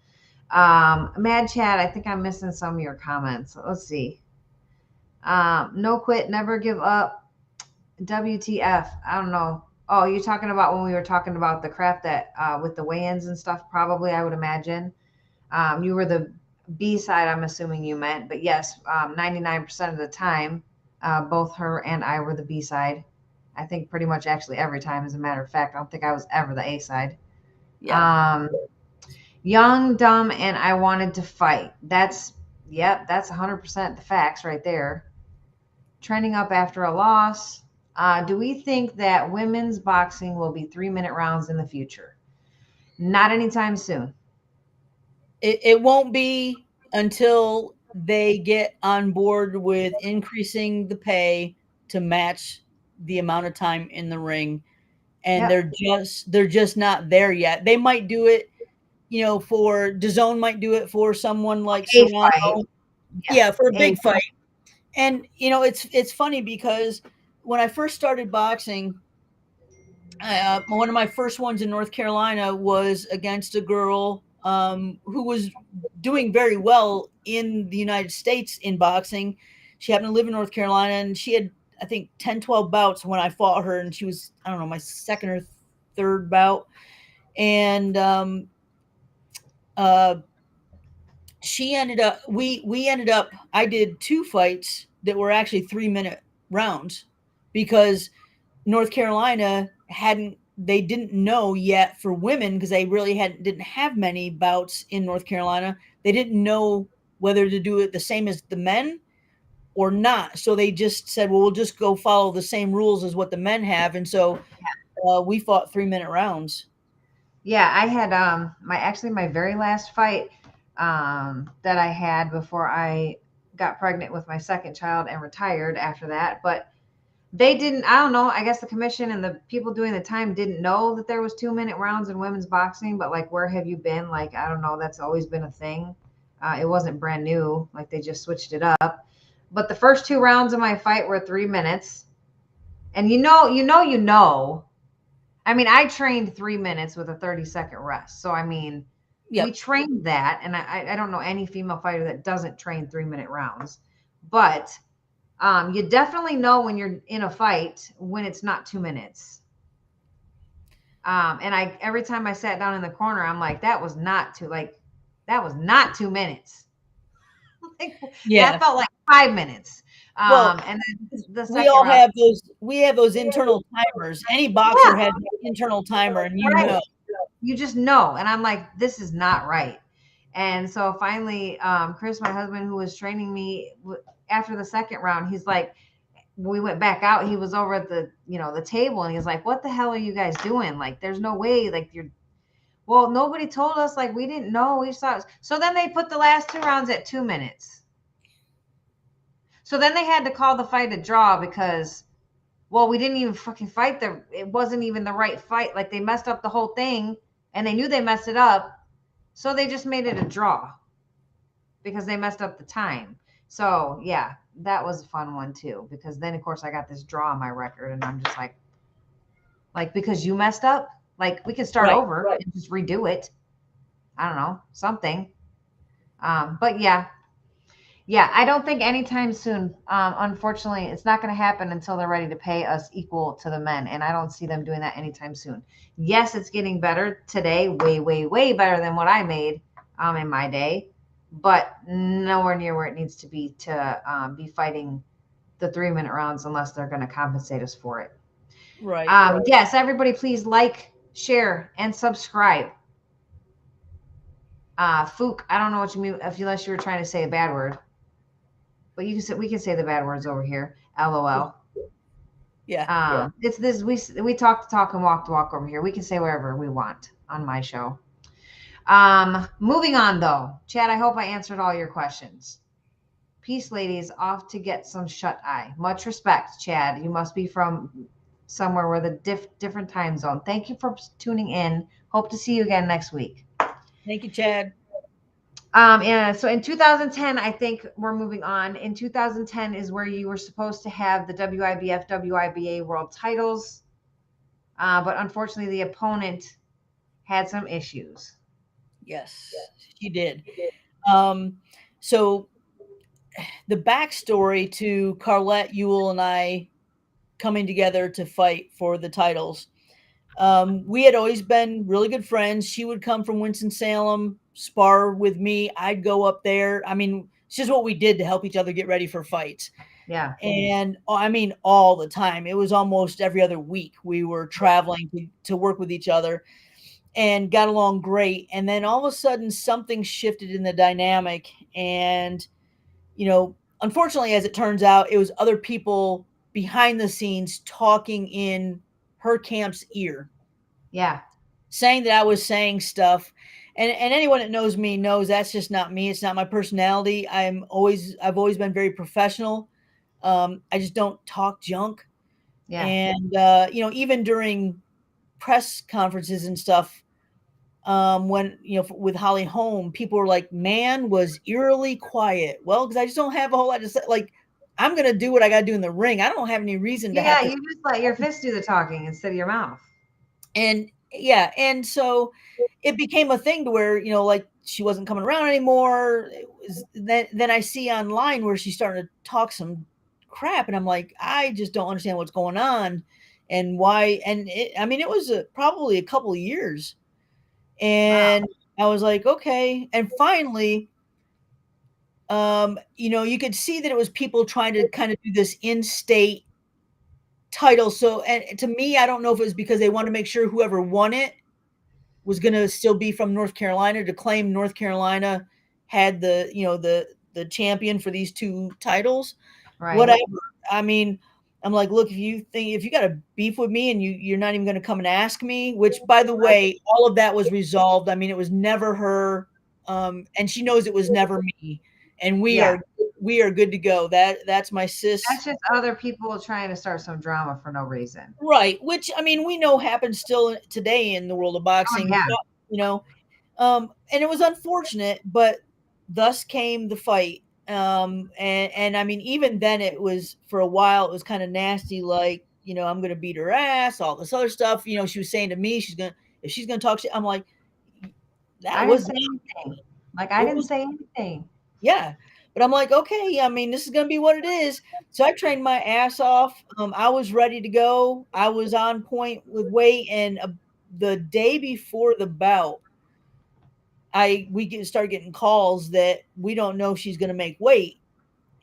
Um, Mad Chat, I think I'm missing some of your comments. Let's see. Um, no quit, never give up. WTF? I don't know. Oh, you're talking about when we were talking about the crap that uh, with the weigh-ins and stuff. Probably, I would imagine. Um, you were the B side. I'm assuming you meant, but yes, um, 99% of the time, uh, both her and I were the B side. I think pretty much actually every time, as a matter of fact. I don't think I was ever the A side. Yeah, Um, young, dumb, and I wanted to fight. That's yep, that's 100% the facts right there. Trending up after a loss. Uh, do we think that women's boxing will be three minute rounds in the future? Not anytime soon. it, it won't be until they get on board with increasing the pay to match the amount of time in the ring and Yep. they're just they're just not there yet they might do it you know for DAZN might do it for someone like A Serrano. yeah for a A big fight. fight and you know it's it's funny because when i first started boxing uh, one of my first ones in north carolina was against a girl um, who was doing very well in the united states in boxing she happened to live in north carolina and she had I think 10, 12 bouts when I fought her, and she was, I don't know, my second or third bout. And um, uh, she ended up, we we ended up, I did two fights that were actually three minute rounds because North Carolina hadn't they didn't know yet for women because they really hadn't didn't have many bouts in North Carolina. They didn't know whether to do it the same as the men or not. So they just said, "Well, we'll just go follow the same rules as what the men have." And so uh, we fought three minute rounds. Yeah, I had um my actually my very last fight um that I had before I got pregnant with my second child and retired after that, but they didn't i don't know i guess the commission and the people doing the time didn't know that there was two minute rounds in women's boxing but like where have you been? Like i don't know that's always been a thing. Uh, it wasn't brand new like they just switched it up. But the first two rounds of my fight were three minutes. And you know you know you know. I mean i trained three minutes with a 30 second rest. So i mean Yep. we trained that and I, I don't know any female fighter that doesn't train three minute rounds. But um, you definitely know when you're in a fight when it's not two minutes. Um, and I every time I sat down in the corner, I'm like, that was not two, like that was not two minutes. <laughs> like, Yeah. that felt like five minutes. Um, Well, and then the we all round- have those we have those internal timers any boxer has an internal timer and you Right. know you just know. And I'm like, this is not right. And so finally, um, Chris, my husband, who was training me w- after the second round, he's like, we went back out. He was over at the, you know, the table, and he's like, "What the hell are you guys doing? Like, there's no way. Like, you're." Well, nobody told us. Like, we didn't know. We saw. So then they put the last two rounds at two minutes. So then they had to call the fight a draw because, well, we didn't even fucking fight the. It wasn't even the right fight. Like they messed up the whole thing, and they knew they messed it up, so they just made it a draw because they messed up the time. So yeah, that was a fun one too. Because then of course I got this draw on my record, and I'm just like, like because you messed up, like we can start Right, over and just redo it. I don't know something. Um, but yeah, yeah, I don't think anytime soon. Um, unfortunately, it's not going to happen until they're ready to pay us equal to the men, and I don't see them doing that anytime soon. Yes, it's getting better today, way, way, way better than what I made um, in my day, but nowhere near where it needs to be to um, be fighting the three minute rounds unless they're going to compensate us for it. right Um, yes, everybody, please like, share, and subscribe. Uh, Fook, I don't know what you mean if unless you were trying to say a bad word, but you can say we can say the bad words over here. LOL. yeah Um, it's this we we talk the talk and walk the walk over here. We can say whatever we want on my show. Um, moving on though, Chad. I hope I answered all your questions. Peace, ladies. Off to get some shut eye. Much respect, Chad. You must be from somewhere with a diff- different time zone. Thank you for tuning in. Hope to see you again next week. thank you chad Um, and so in 2010, I think we're moving on. In 2010 is where you were supposed to have the WIBF, WIBA world titles. Uh, but unfortunately, the opponent had some issues. Yes she did. um so the backstory to carlette Ewell and i coming together to fight for the titles. Um, we had always been really good friends. She would come from winston-salem spar with me. I'd go up there. I mean it's just what we did to help each other get ready for fights. Yeah. and oh, I mean all the time. It was almost every other week we were traveling to, to work with each other and got along great. And then all of a sudden something shifted in the dynamic and you know, unfortunately as it turns out, it was other people behind the scenes talking in her camp's ear Yeah. saying that I was saying stuff. And, and anyone that knows me knows that's just not me. It's not my personality. I'm always I've always been very professional. Um, I just don't talk junk. Yeah. And uh, you know, even during press conferences and stuff, um, when you know with Holly Holm, people were like, "Man was eerily quiet." Well, because I just don't have a whole lot to say. Like, I'm gonna do what I gotta do in the ring. I don't have any reason to Yeah. have to You just let your fist do the talking instead of your mouth. and yeah and so it became a thing to where you know like she wasn't coming around anymore was, then then i see online where she's starting to talk some crap. And I'm like, I just don't understand what's going on and why. And it, I mean, it was a, probably a couple of years. And wow. I was like, okay. And finally, um, you know, you could see that it was people trying to kind of do this in-state title. So, and to me, I don't know if it was because they want to make sure whoever won it was going to still be from North Carolina to claim North Carolina had the, you know, the the champion for these two titles. Right. Whatever. I mean, I'm like, look, if you think if you got a beef with me and you you're not even going to come and ask me, which by the way, all of that was resolved. I mean, it was never her um and she knows it was never me and we yeah. are we are good to go. That that's my sis. That's just other people trying to start some drama for no reason. Right. Which I mean, we know happens still today in the world of oh, boxing. Oh, yeah. You know, um, and it was unfortunate, but thus came the fight. Um, and and I mean, even then, it was for a while. It was kind of nasty. Like, you know, I'm gonna beat her ass. All this other stuff. You know, she was saying to me, she's gonna if she's gonna talk shit. I'm like, that I was anything. Like I didn't was, say anything. Yeah. But I'm like, okay, I mean, this is to be what it is. So I trained my ass off. Um, I was ready to go. I was on point with weight. And uh, the day before the bout, I we get, start getting calls that we don't know if she's going to make weight.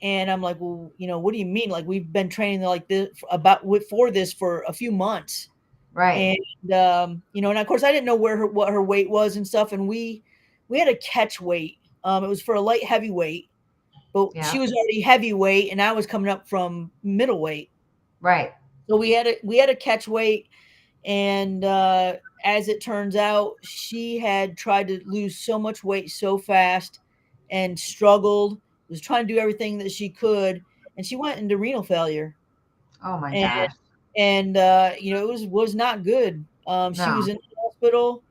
And I'm like, well, you know, what do you mean? Like we've been training like this about for this for a few months, right? And um, you know, and of course I didn't know where her what her weight was and stuff. And we we had a catch weight. Um, it was for a light heavyweight, but yeah. she was already heavyweight and I was coming up from middleweight. Right. So we had a we had a catch weight and uh as it turns out, she had tried to lose so much weight so fast and struggled, was trying to do everything that she could, and she went into renal failure. Oh my and, gosh. And uh, you know, it was was not good. Um, no. she was in the hospital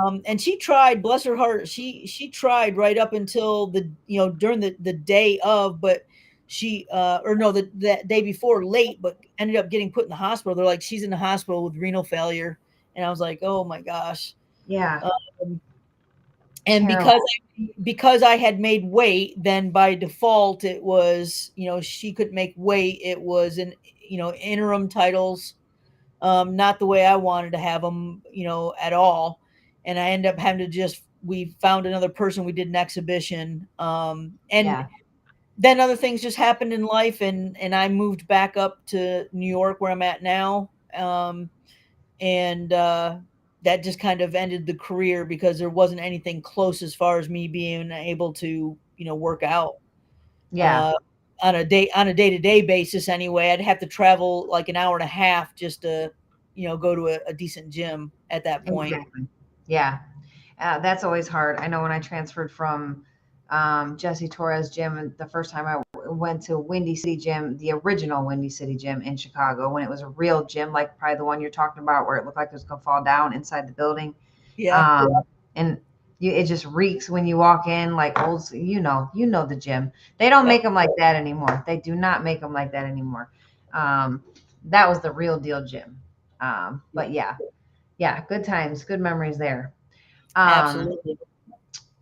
um, and she tried, bless her heart, she she tried right up until the you know during the the day of, but she uh or no the that day before late, but ended up getting put in the hospital. They're like she's in the hospital with renal failure, and I was like, oh my gosh, yeah. Um, and Terrible. because I, because I had made weight, then by default it was you know she could make weight. It was an you know interim titles, um, not the way I wanted to have them, you know, at all and I end up having to just we found another person. We did an exhibition, um, and yeah. Then other things just happened in life, and and I moved back up to New York where I'm at now, um, and uh, that just kind of ended the career because there wasn't anything close as far as me being able to you know work out. Yeah. Uh, on a day on a day to day basis, anyway, I'd have to travel like an hour and a half just to, you know, go to a, a decent gym at that point. Exactly. Yeah, uh, that's always hard. I know when I transferred from um, Jesse Torres gym the first time I went to Windy City Gym, the original Windy City Gym in Chicago, when it was a real gym, like probably the one you're talking about, where it looked like it was gonna fall down inside the building. Yeah. Um, and you, it just reeks when you walk in, like old, you know, you know the gym. They don't make them like that anymore. They do not make them like that anymore. Um, that was the real deal gym. Um, but yeah, yeah, good times, good memories there. Um, Absolutely.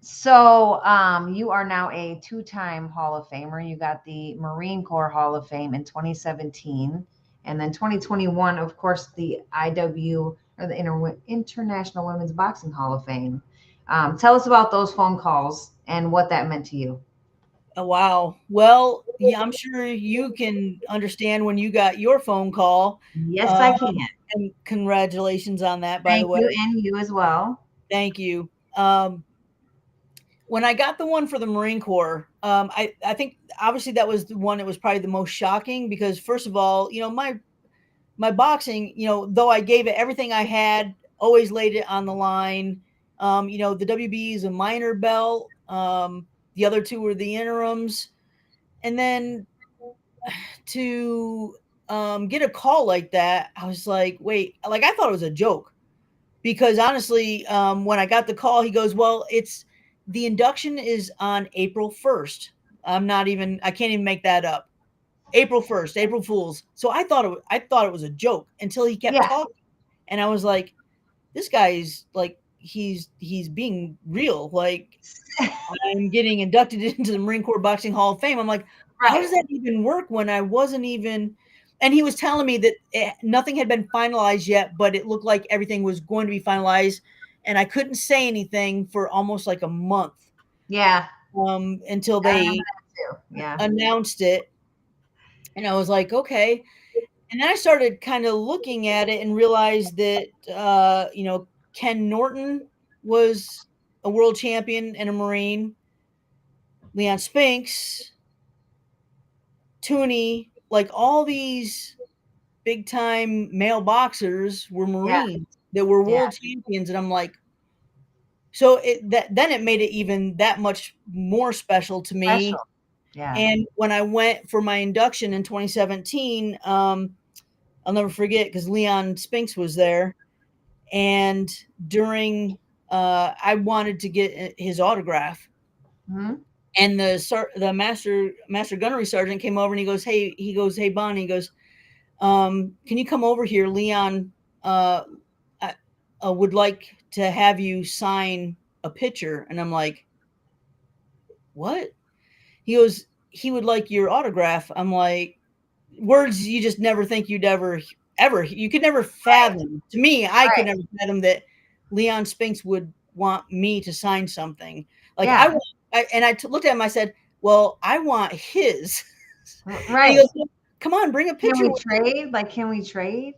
So um, you are now a two-time Hall of Famer. You got the Marine Corps Hall of Fame in 2017, and then 2021, of course, the IW or the Inter- International Women's Boxing Hall of Fame. Um, tell us about those phone calls and what that meant to you. Oh, wow. Well, yeah, I'm sure you can understand when you got your phone call. Yes, uh, I can. And congratulations on that, by Thank the way. you, and you as well. Thank you. Um, when I got the one for the Marine Corps, um, I, I think obviously that was the one that was probably the most shocking because first of all, you know, my my boxing, you know, though I gave it everything I had, always laid it on the line. Um, you know, the WB is a minor belt. Um, the other two were the interims. And then to um, get a call like that, I was like, wait, like I thought it was a joke because honestly, um, when I got the call, he goes, well, it's the induction is on April 1st. I'm not even, I can't even make that up. April 1st, April Fools. So I thought it, I thought it was a joke until he kept yeah. talking. And I was like, this guy's like he's he's being real. Like <laughs> I'm getting inducted into the Marine Corps Boxing Hall of Fame. I'm like, how does that even work when I wasn't even and he was telling me that it, nothing had been finalized yet, but it looked like everything was going to be finalized and I couldn't say anything for almost like a month. Yeah. Um until they yeah. announced it. And I was like, okay. And then I started kind of looking at it and realized that uh, you know, Ken Norton was a world champion and a Marine. Leon Spinks, Tunney, like all these big time male boxers were Marines that were world yeah. champions. And I'm like, so it that then it made it even that much more special to me. Special. Yeah. And when I went for my induction in 2017, um, I'll never forget because Leon Spinks was there. And during, uh, I wanted to get uh, his autograph. Mm-hmm. And the the master master gunnery sergeant came over and he goes, "Hey," he goes, "Hey, Bonnie," he goes, um, "Can you come over here? Leon uh, uh, would like to have you sign a picture." And I'm like, "What?" He goes, "He would like your autograph." I'm like, words you just never think you'd ever ever you could never fathom to me i right. could never fathom that leon spinks would want me to sign something like yeah. I, I, and I t- looked at him i said well i want his <laughs> right goes, come on bring a picture can we trade like can we trade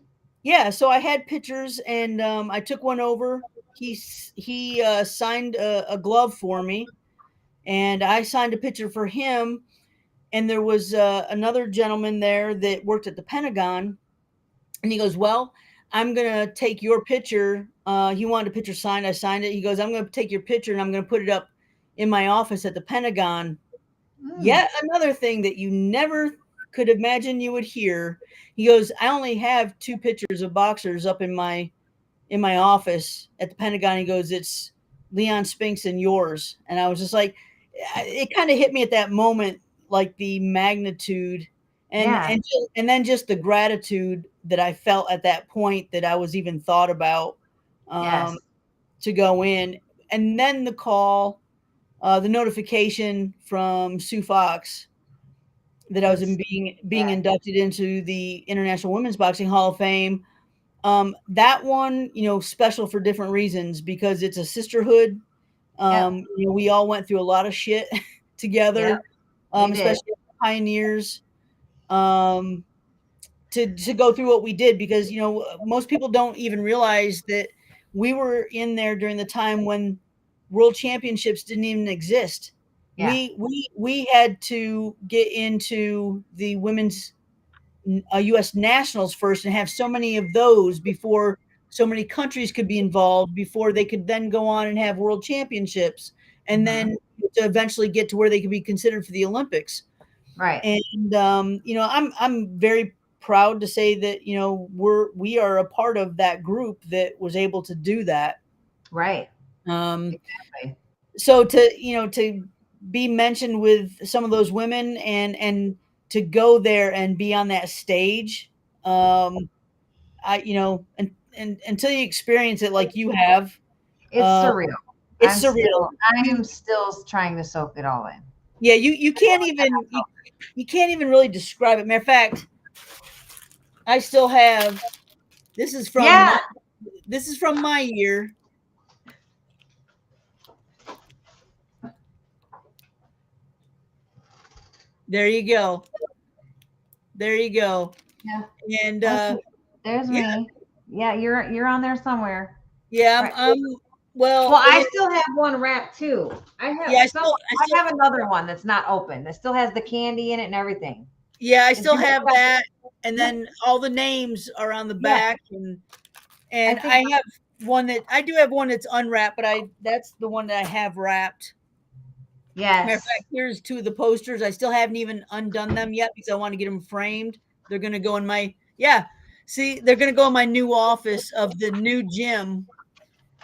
yeah so i had pictures and um, i took one over he he uh, signed a, a glove for me and i signed a picture for him and there was uh, another gentleman there that worked at the Pentagon, and he goes, "Well, I'm gonna take your picture." Uh, he wanted a picture signed. I signed it. He goes, "I'm gonna take your picture and I'm gonna put it up in my office at the Pentagon." Mm. Yet another thing that you never could imagine you would hear. He goes, "I only have two pictures of boxers up in my in my office at the Pentagon." He goes, "It's Leon Spinks and yours," and I was just like, it kind of hit me at that moment like the magnitude and yeah. and and then just the gratitude that I felt at that point that I was even thought about um, yes. to go in, and then the call, uh, the notification from Sue Fox that I was in being being yeah. inducted into the International Women's Boxing Hall of Fame. Um, that one, you know, special for different reasons because it's a sisterhood. Um, You know, we all went through a lot of shit <laughs> together um, especially pioneers, um, to to go through what we did because you know most people don't even realize that we were in there during the time when world championships didn't even exist. Yeah. We we we had to get into the women's uh, U.S. nationals first and have so many of those before so many countries could be involved before they could then go on and have world championships and mm-hmm. then to eventually get to where they could be considered for the Olympics. Right. And um, you know, I'm I'm very proud to say that you know we're we are a part of that group that was able to do that. Right. Um, exactly. So to you know to be mentioned with some of those women and and to go there and be on that stage, um, I you know and and until you experience it like you have, it's uh, surreal. It's I'm surreal. Still, I am still trying to soak it all in. Yeah, you you can't even you, you can't even really describe it. Matter of fact, I still have. This is from. Yeah. My, this is from my year. There you go. There you go. Yeah. And uh, there's yeah. me. Yeah, you're you're on there somewhere. Yeah, I'm, I'm well, well, I still have one wrap too. I have. Yeah, I, still, I, still, I have another one that's not open. That still has the candy in it and everything. Yeah, I still have that, and then all the names are on the back, yeah. and and I, I, have one that I do have one that's unwrapped, but I that's the one that I have wrapped. Yes. Matter of fact, here's two of the posters. I still haven't even undone them yet because I want to get them framed. They're gonna go in my yeah. See, they're gonna go in my new office of the new gym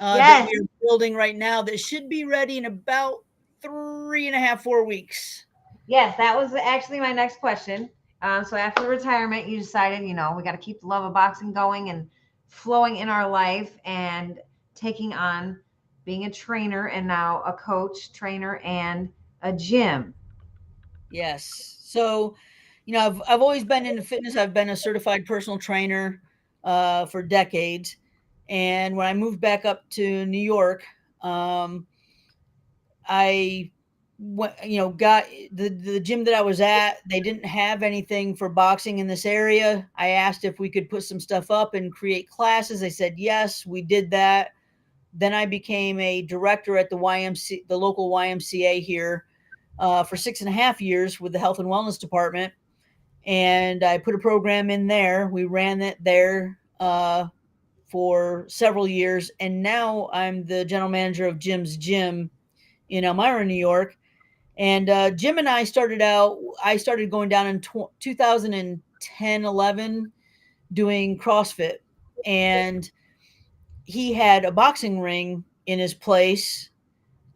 uh, yes. that we're building right now that should be ready in about three and a half, four weeks. Yes, that was actually my next question. Um, so after retirement, you decided, you know, we got to keep the love of boxing going and flowing in our life and taking on being a trainer and now a coach, trainer, and a gym. Yes. So, you know, I've I've always been into fitness. I've been a certified personal trainer uh, for decades, and when I moved back up to New York, um, I went, you know, got the the gym that I was at. They didn't have anything for boxing in this area. I asked if we could put some stuff up and create classes. They said yes. We did that. Then I became a director at the YMC, the local YMCA here, uh, for six and a half years with the health and wellness department. And I put a program in there. We ran it there uh, for several years. And now I'm the general manager of Jim's Gym in Elmira, New York. And uh, Jim and I started out, I started going down in tw- 2010, 11, doing CrossFit. And he had a boxing ring in his place,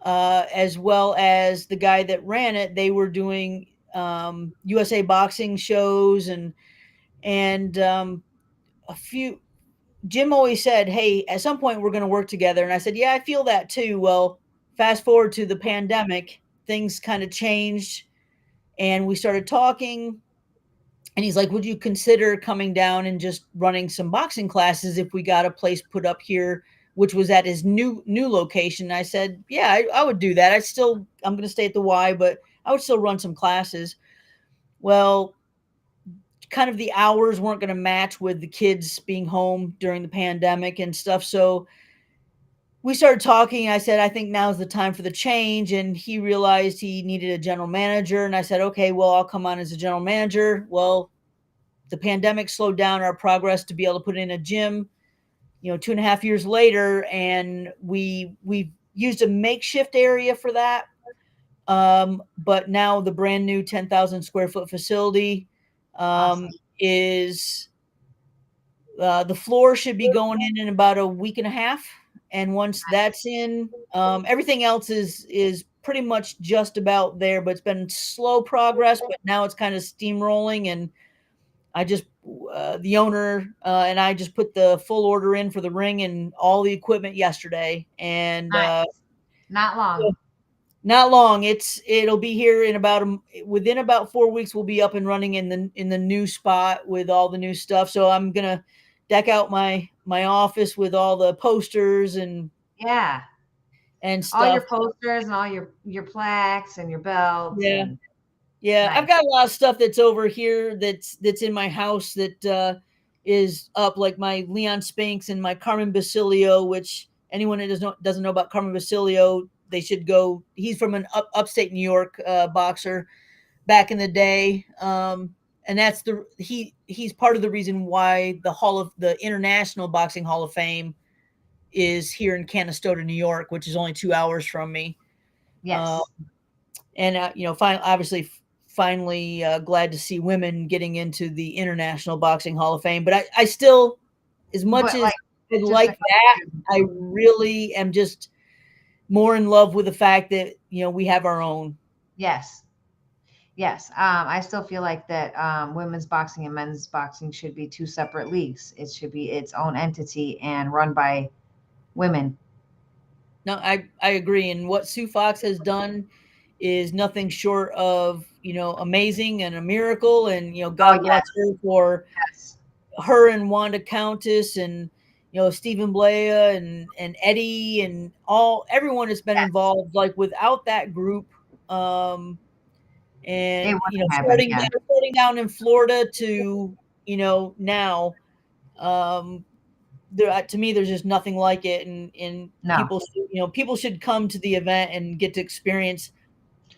uh, as well as the guy that ran it. They were doing um, USA boxing shows and, and um, a few, Jim always said, Hey, at some point we're going to work together. And I said, Yeah, I feel that too. Well, fast forward to the pandemic, things kind of changed and we started talking. And he's like, Would you consider coming down and just running some boxing classes if we got a place put up here, which was at his new new location? I said, Yeah, I, I would do that. I still I'm gonna stay at the Y, but I would still run some classes. Well, kind of the hours weren't going to match with the kids being home during the pandemic and stuff. So we started talking. I said, I think now's the time for the change. And he realized he needed a general manager. And I said, okay, well, I'll come on as a general manager. Well, the pandemic slowed down our progress to be able to put in a gym, you know, two and a half years later. And we, we used a makeshift area for that. Um, but now the brand new 10,000 square foot facility um, awesome. is uh, the floor should be going in in about a week and a half and once that's in um, everything else is is pretty much just about there but it's been slow progress but now it's kind of steamrolling and i just uh, the owner uh, and i just put the full order in for the ring and all the equipment yesterday and uh, not long. not long. It's it'll be here in about a, within about four weeks we'll be up and running in the in the new spot with all the new stuff. So i'm gonna deck out my my office with all the posters and yeah and stuff. all your posters and all your your plaques and your belts yeah and, yeah nice. i've got a lot of stuff that's over here that's that's in my house that uh is up like my leon spinks and my carmen basilio which anyone that doesn't know, doesn't know about carmen basilio they should go he's from an up, upstate new york uh, boxer back in the day um and that's the he he's part of the reason why the hall of the international boxing hall of fame is here in canastota new york which is only two hours from me. Yes. Uh, and uh, you know finally obviously finally uh, glad to see women getting into the international boxing hall of fame. But i, I still as much but as like, i like that i really am just more in love with the fact that you know we have our own. Yes Yes, um, I still feel like that um, women's boxing and men's boxing should be two separate leagues. It should be its own entity and run by women. No, I I agree. And what Sue Fox has done is nothing short of you know amazing and a miracle. And you know, God oh, bless her for yes. her and Wanda Countess and you know Stephen Blaya and and Eddie and all everyone has been yes. involved. Like without that group. Um, and you know starting, down, down in Florida to you know now um there uh, to me there's just nothing like it and and no. people you know people should come to the event and get to experience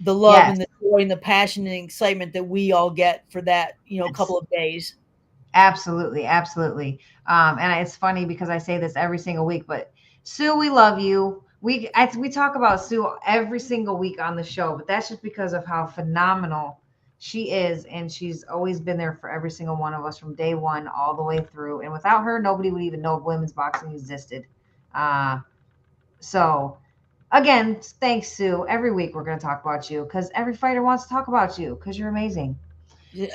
the love yes. and the joy and the passion and excitement that we all get for that you know yes. couple of days absolutely absolutely um and it's funny because i say this every single week but sue we love you we I, we talk about Sue every single week on the show, but that's just because of how phenomenal she is, and she's always been there for every single one of us from day one all the way through. And without her, nobody would even know if women's boxing existed. Uh, so again, thanks, Sue. Every week we're going to talk about you because every fighter wants to talk about you because you're amazing.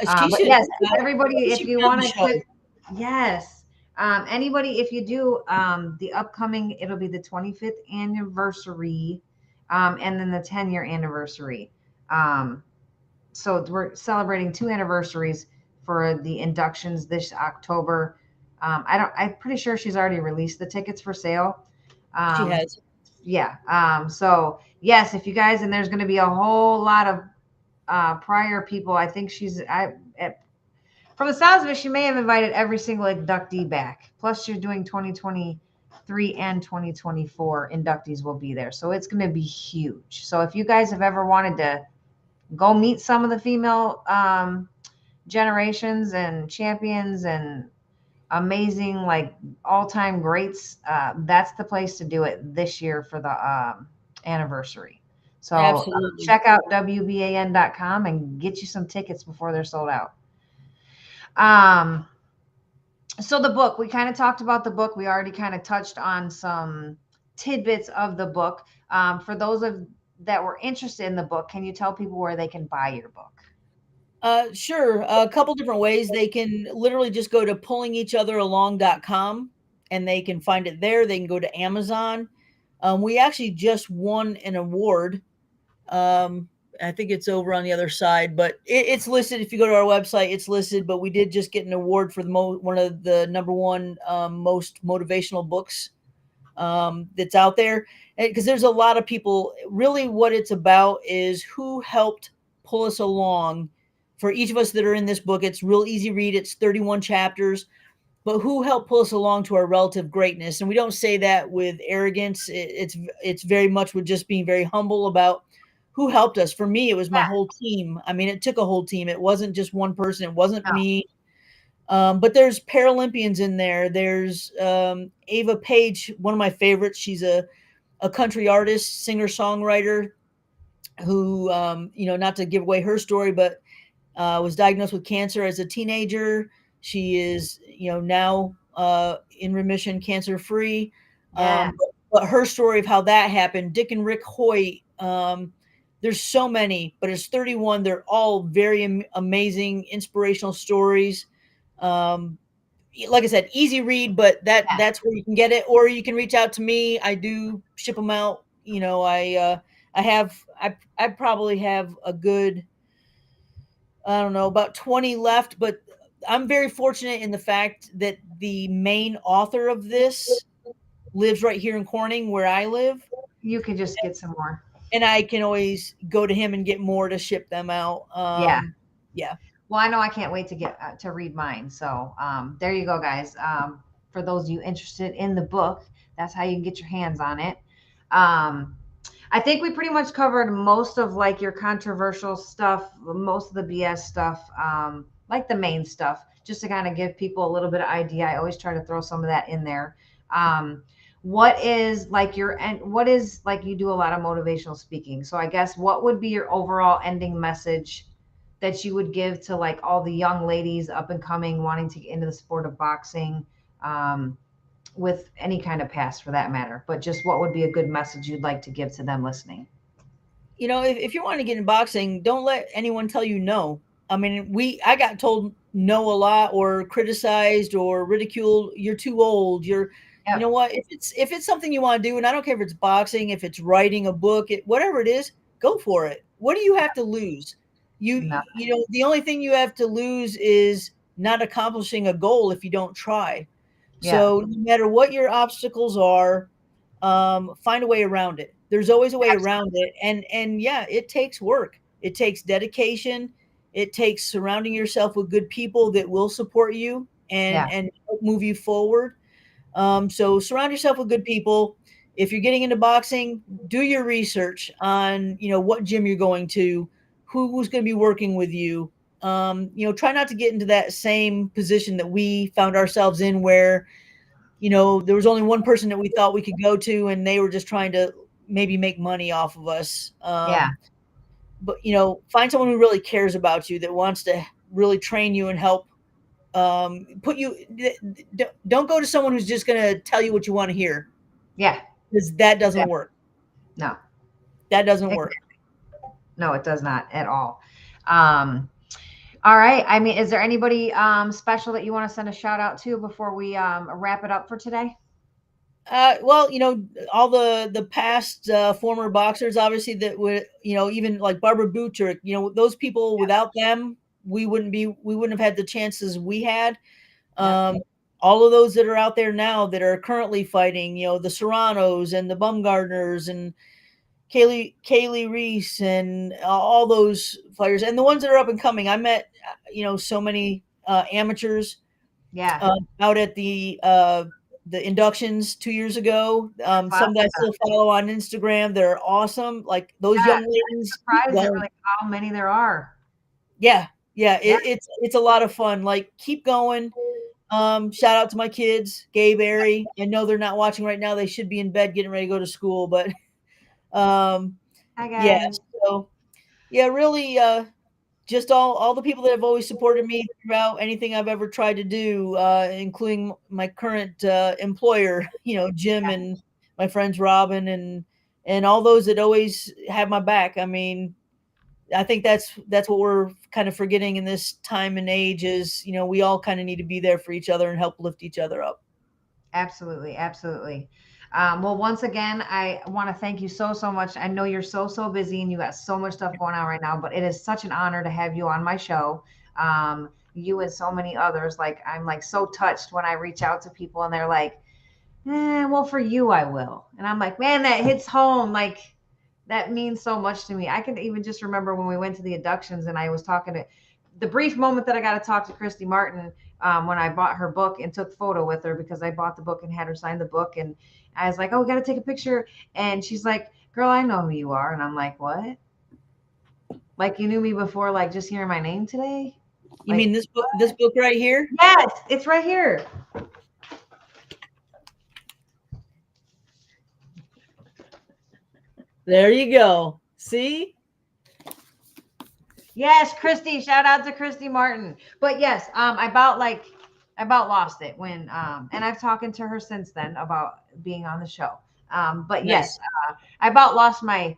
Uh, but yes, everybody, if you want to, yes, um, anybody, if you do um, the upcoming, it'll be the 25th anniversary um, and then the 10 year anniversary. Um, so we're celebrating two anniversaries for the inductions this October. Um, I don't. I'm pretty sure she's already released the tickets for sale. Um, she has. Yeah. Um, so yes, if you guys and there's going to be a whole lot of uh, prior people. I think she's I from the sounds of it, she may have invited every single inductee back. Plus, you're doing 2023 and 2024 inductees will be there, so it's going to be huge. So if you guys have ever wanted to go meet some of the female um, generations and champions and amazing like all-time greats uh, that's the place to do it this year for the um, anniversary so uh, check out wban.com and get you some tickets before they're sold out um so the book we kind of talked about the book we already kind of touched on some tidbits of the book um, for those of that were interested in the book can you tell people where they can buy your book uh, sure. A couple different ways. They can literally just go to pullingeachotheralong.com and they can find it there. They can go to Amazon. Um, we actually just won an award. Um, I think it's over on the other side, but it, it's listed. If you go to our website, it's listed. But we did just get an award for the mo- one of the number one um, most motivational books um, that's out there. Because there's a lot of people. Really, what it's about is who helped pull us along for each of us that are in this book. It's real easy read. It's 31 chapters, but who helped pull us along to our relative greatness? And we don't say that with arrogance. it's it's very much with just being very humble about who helped us. For me, it was my yeah. whole team. I mean, it took a whole team. It wasn't just one person. It wasn't no. me. Um, but there's Paralympians in there. There's um, Ava Page, one of my favorites. She's a a country artist, singer songwriter, who um, you know, not to give away her story, but uh, was diagnosed with cancer as a teenager. She is, you know, now uh, in remission, cancer free. Yeah. Um, but, but, her story of how that happened, Dick and Rick Hoyt. Um, there's so many, but it's 31. They're all very am- amazing, inspirational stories. Um, like I said, easy read, but that yeah. that's where you can get it, or you can reach out to me. I do ship them out. You know, I uh, I have I I probably have a good I don't know, about 20 left, but I'm very fortunate in the fact that the main author of this lives right here in Corning where I live. You can just get some more. And I can always go to him and get more to ship them out. Um, yeah. Yeah. Well, I know I can't wait to get uh, to read mine. So um, there you go, guys. Um, for those of you interested in the book, that's how you can get your hands on it. Um, I think we pretty much covered most of like your controversial stuff, most of the BS stuff, um, like the main stuff, just to kind of give people a little bit of idea. I always try to throw some of that in there. Um, what is like your and what is like you do a lot of motivational speaking. So I guess what would be your overall ending message that you would give to like all the young ladies up and coming wanting to get into the sport of boxing? Um, with any kind of past for that matter, but just what would be a good message you'd like to give to them listening? You know, if, if you want to get in boxing, don't let anyone tell you no. I mean, we I got told no a lot or criticized or ridiculed. You're too old. You're you know what? If it's if it's something you want to do, and I don't care if it's boxing, if it's writing a book, it, whatever it is, go for it. What do you have to lose? You Nothing. you know, the only thing you have to lose is not accomplishing a goal if you don't try. So no matter what your obstacles are, um, find a way around it. There's always a way Absolutely. around it, and and yeah, it takes work. It takes dedication. It takes surrounding yourself with good people that will support you and yeah. and move you forward. Um, so surround yourself with good people. If you're getting into boxing, do your research on you know what gym you're going to, who's going to be working with you, um, you know, try not to get into that same position that we found ourselves in where, you know, there was only one person that we thought we could go to and they were just trying to maybe make money off of us. Um, yeah. But, you know, find someone who really cares about you, that wants to really train you and help um, put you, don't go to someone who's just going to tell you what you want to hear. Yeah. Because that doesn't yeah. work. No. That doesn't work. No, it does not at all. Um, all right. I mean, is there anybody um, special that you want to send a shout out to before we um, wrap it up for today? Uh, well, you know, all the the past uh, former boxers, obviously, that would, you know, even like Barbara Buttrick, you know, those people. Yeah. Without them, we wouldn't be, we wouldn't have had the chances we had. Um, all of those that are out there now that are currently fighting, you know, the Serranos and the Baumgardners and Kali Kali Reis and all those fighters and the ones that are up and coming. I met, you know, so many uh, amateurs Yeah. uh, out at the uh, the inductions two years ago. Um, some that I still follow on Instagram. They're awesome. Like those Yeah, young ladies. surprised like how many there are. yeah, yeah. It, it's it's a lot of fun. Like keep going. Um, shout out to my kids, Gabe, Airy. I know they're not watching right now. They should be in bed getting ready to go to school, but <laughs> um, yeah. So yeah, really, uh, just all all the people that have always supported me throughout anything I've ever tried to do, uh, including my current uh, employer, <laughs> you know, Jim Yeah. and my friends Robin and and all those that always have my back. I mean, I think that's that's what we're kind of forgetting in this time and age is, you know, we all kind of need to be there for each other and help lift each other up. Absolutely, absolutely. Um, well, once again, I want to thank you so, so much. I know you're so, so busy and you got so much stuff going on right now, but it is such an honor to have you on my show. Um, you and so many others. Like, I'm like so touched when I reach out to people and they're like, eh, well, for you, I will. And I'm like, man, that hits home. Like, that means so much to me. I can even just remember when we went to the inductions and I was talking to the brief moment that I got to talk to Christy Martin um, when I bought her book and took photo with her because I bought the book and had her sign the book. And I was like, oh, we got to take a picture. And she's like, girl, I know who you are. And I'm like, what? Like you knew me before, like just hearing my name today? You Like- mean this book this book right here? Yes, it's right here. There you go. See? Yes, Christy. Shout out to Christy Martin. But yes, um, I about like I about lost it when um, and I've talked to her since then about being on the show. Um, but yes, uh, I about lost my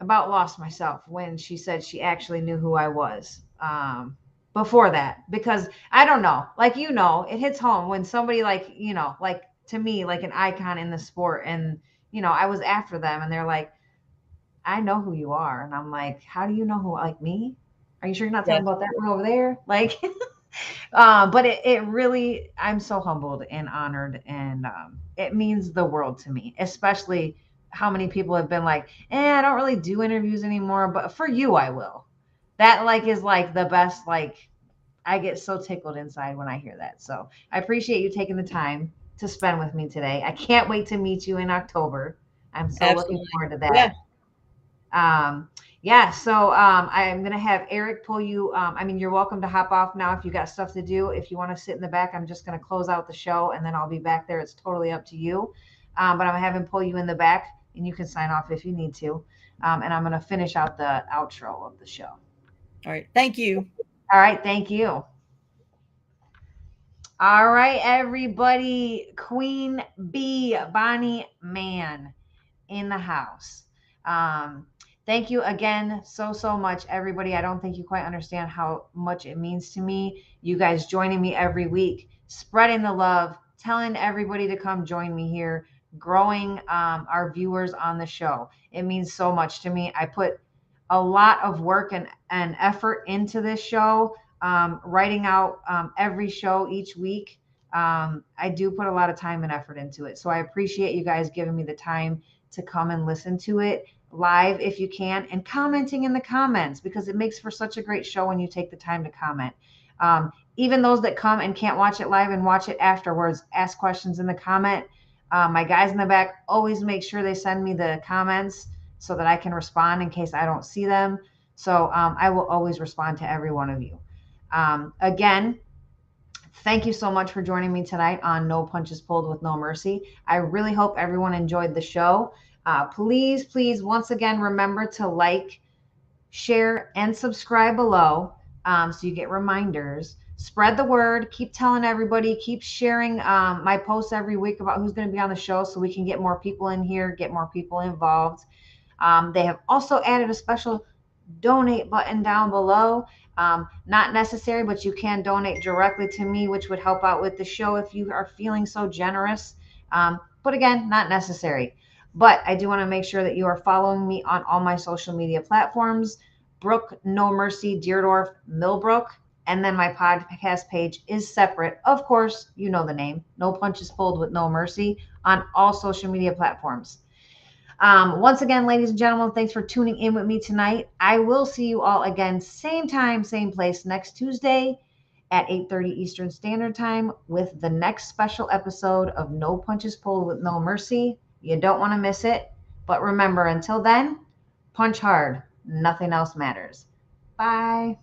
about lost myself when she said she actually knew who I was. Um, before that, because I don't know, like you know, it hits home when somebody like you know, like to me, like an icon in the sport, and you know, I was after them, and they're like. I know who you are. And I'm like, how do you know who like me? Are you sure you're not talking Yeah. about that one over there? <laughs> Like, um, <laughs> but it, it really, I'm so humbled and honored. And um, it means the world to me, especially how many people have been like, eh, I don't really do interviews anymore, but for you, I will. That like is like the best, like, I get so tickled inside when I hear that. So I appreciate you taking the time to spend with me today. I can't wait to meet you in October. I'm so looking forward to that Yeah. um yeah so um i'm gonna have eric pull you um i mean you're welcome to hop off now if you got stuff to do if you want to sit in the back i'm just gonna close out the show and then i'll be back there it's totally up to you um but i'm gonna have him pull you in the back and you can sign off if you need to um and i'm gonna finish out the outro of the show All right. Thank you. all right thank you all right everybody. Queen bee bonnie mann in the house. Um thank you again so so much everybody. I don't think you quite understand how much it means to me. You guys joining me every week spreading the love telling everybody to come join me here growing um, our viewers on the show. It means so much to me. I put a lot of work and, and effort into this show um, writing out um, every show each week um, i do put a lot of time and effort into it so i appreciate you guys giving me the time to come and listen to it live if you can and commenting in the comments because it makes for such a great show when you take the time to comment. Um, even those that come and can't watch it live and watch it afterwards, ask questions in the comment. Uh, my guys in the back always make sure they send me the comments so that I can respond in case I don't see them. So um, I will always respond to every one of you. Um, again, thank you so much for joining me tonight on No Punches Pulled with No Mercy. I really hope everyone enjoyed the show. Uh, please, please, once again, remember to like, share, and subscribe below um, so you get reminders. Spread the word. Keep telling everybody. Keep sharing um, my posts every week about who's going to be on the show so we can get more people in here, get more people involved. Um, they have also added a special donate button down below. Um, not necessary, but you can donate directly to me, which would help out with the show if you are feeling so generous. Um, but again, not necessary. But I do want to make sure that you are following me on all my social media platforms Brooke No Mercy Dierdorff Millbrook. And then my podcast page is separate. Of course, you know the name No Punches Pulled with No Mercy on all social media platforms. Um, once again, ladies and gentlemen, thanks for tuning in with me tonight. I will see you all again, same time, same place next Tuesday at 8:30 Eastern Standard Time with the next special episode of No Punches Pulled with No Mercy. You don't want to miss it. But remember, until then, punch hard. Nothing else matters. Bye.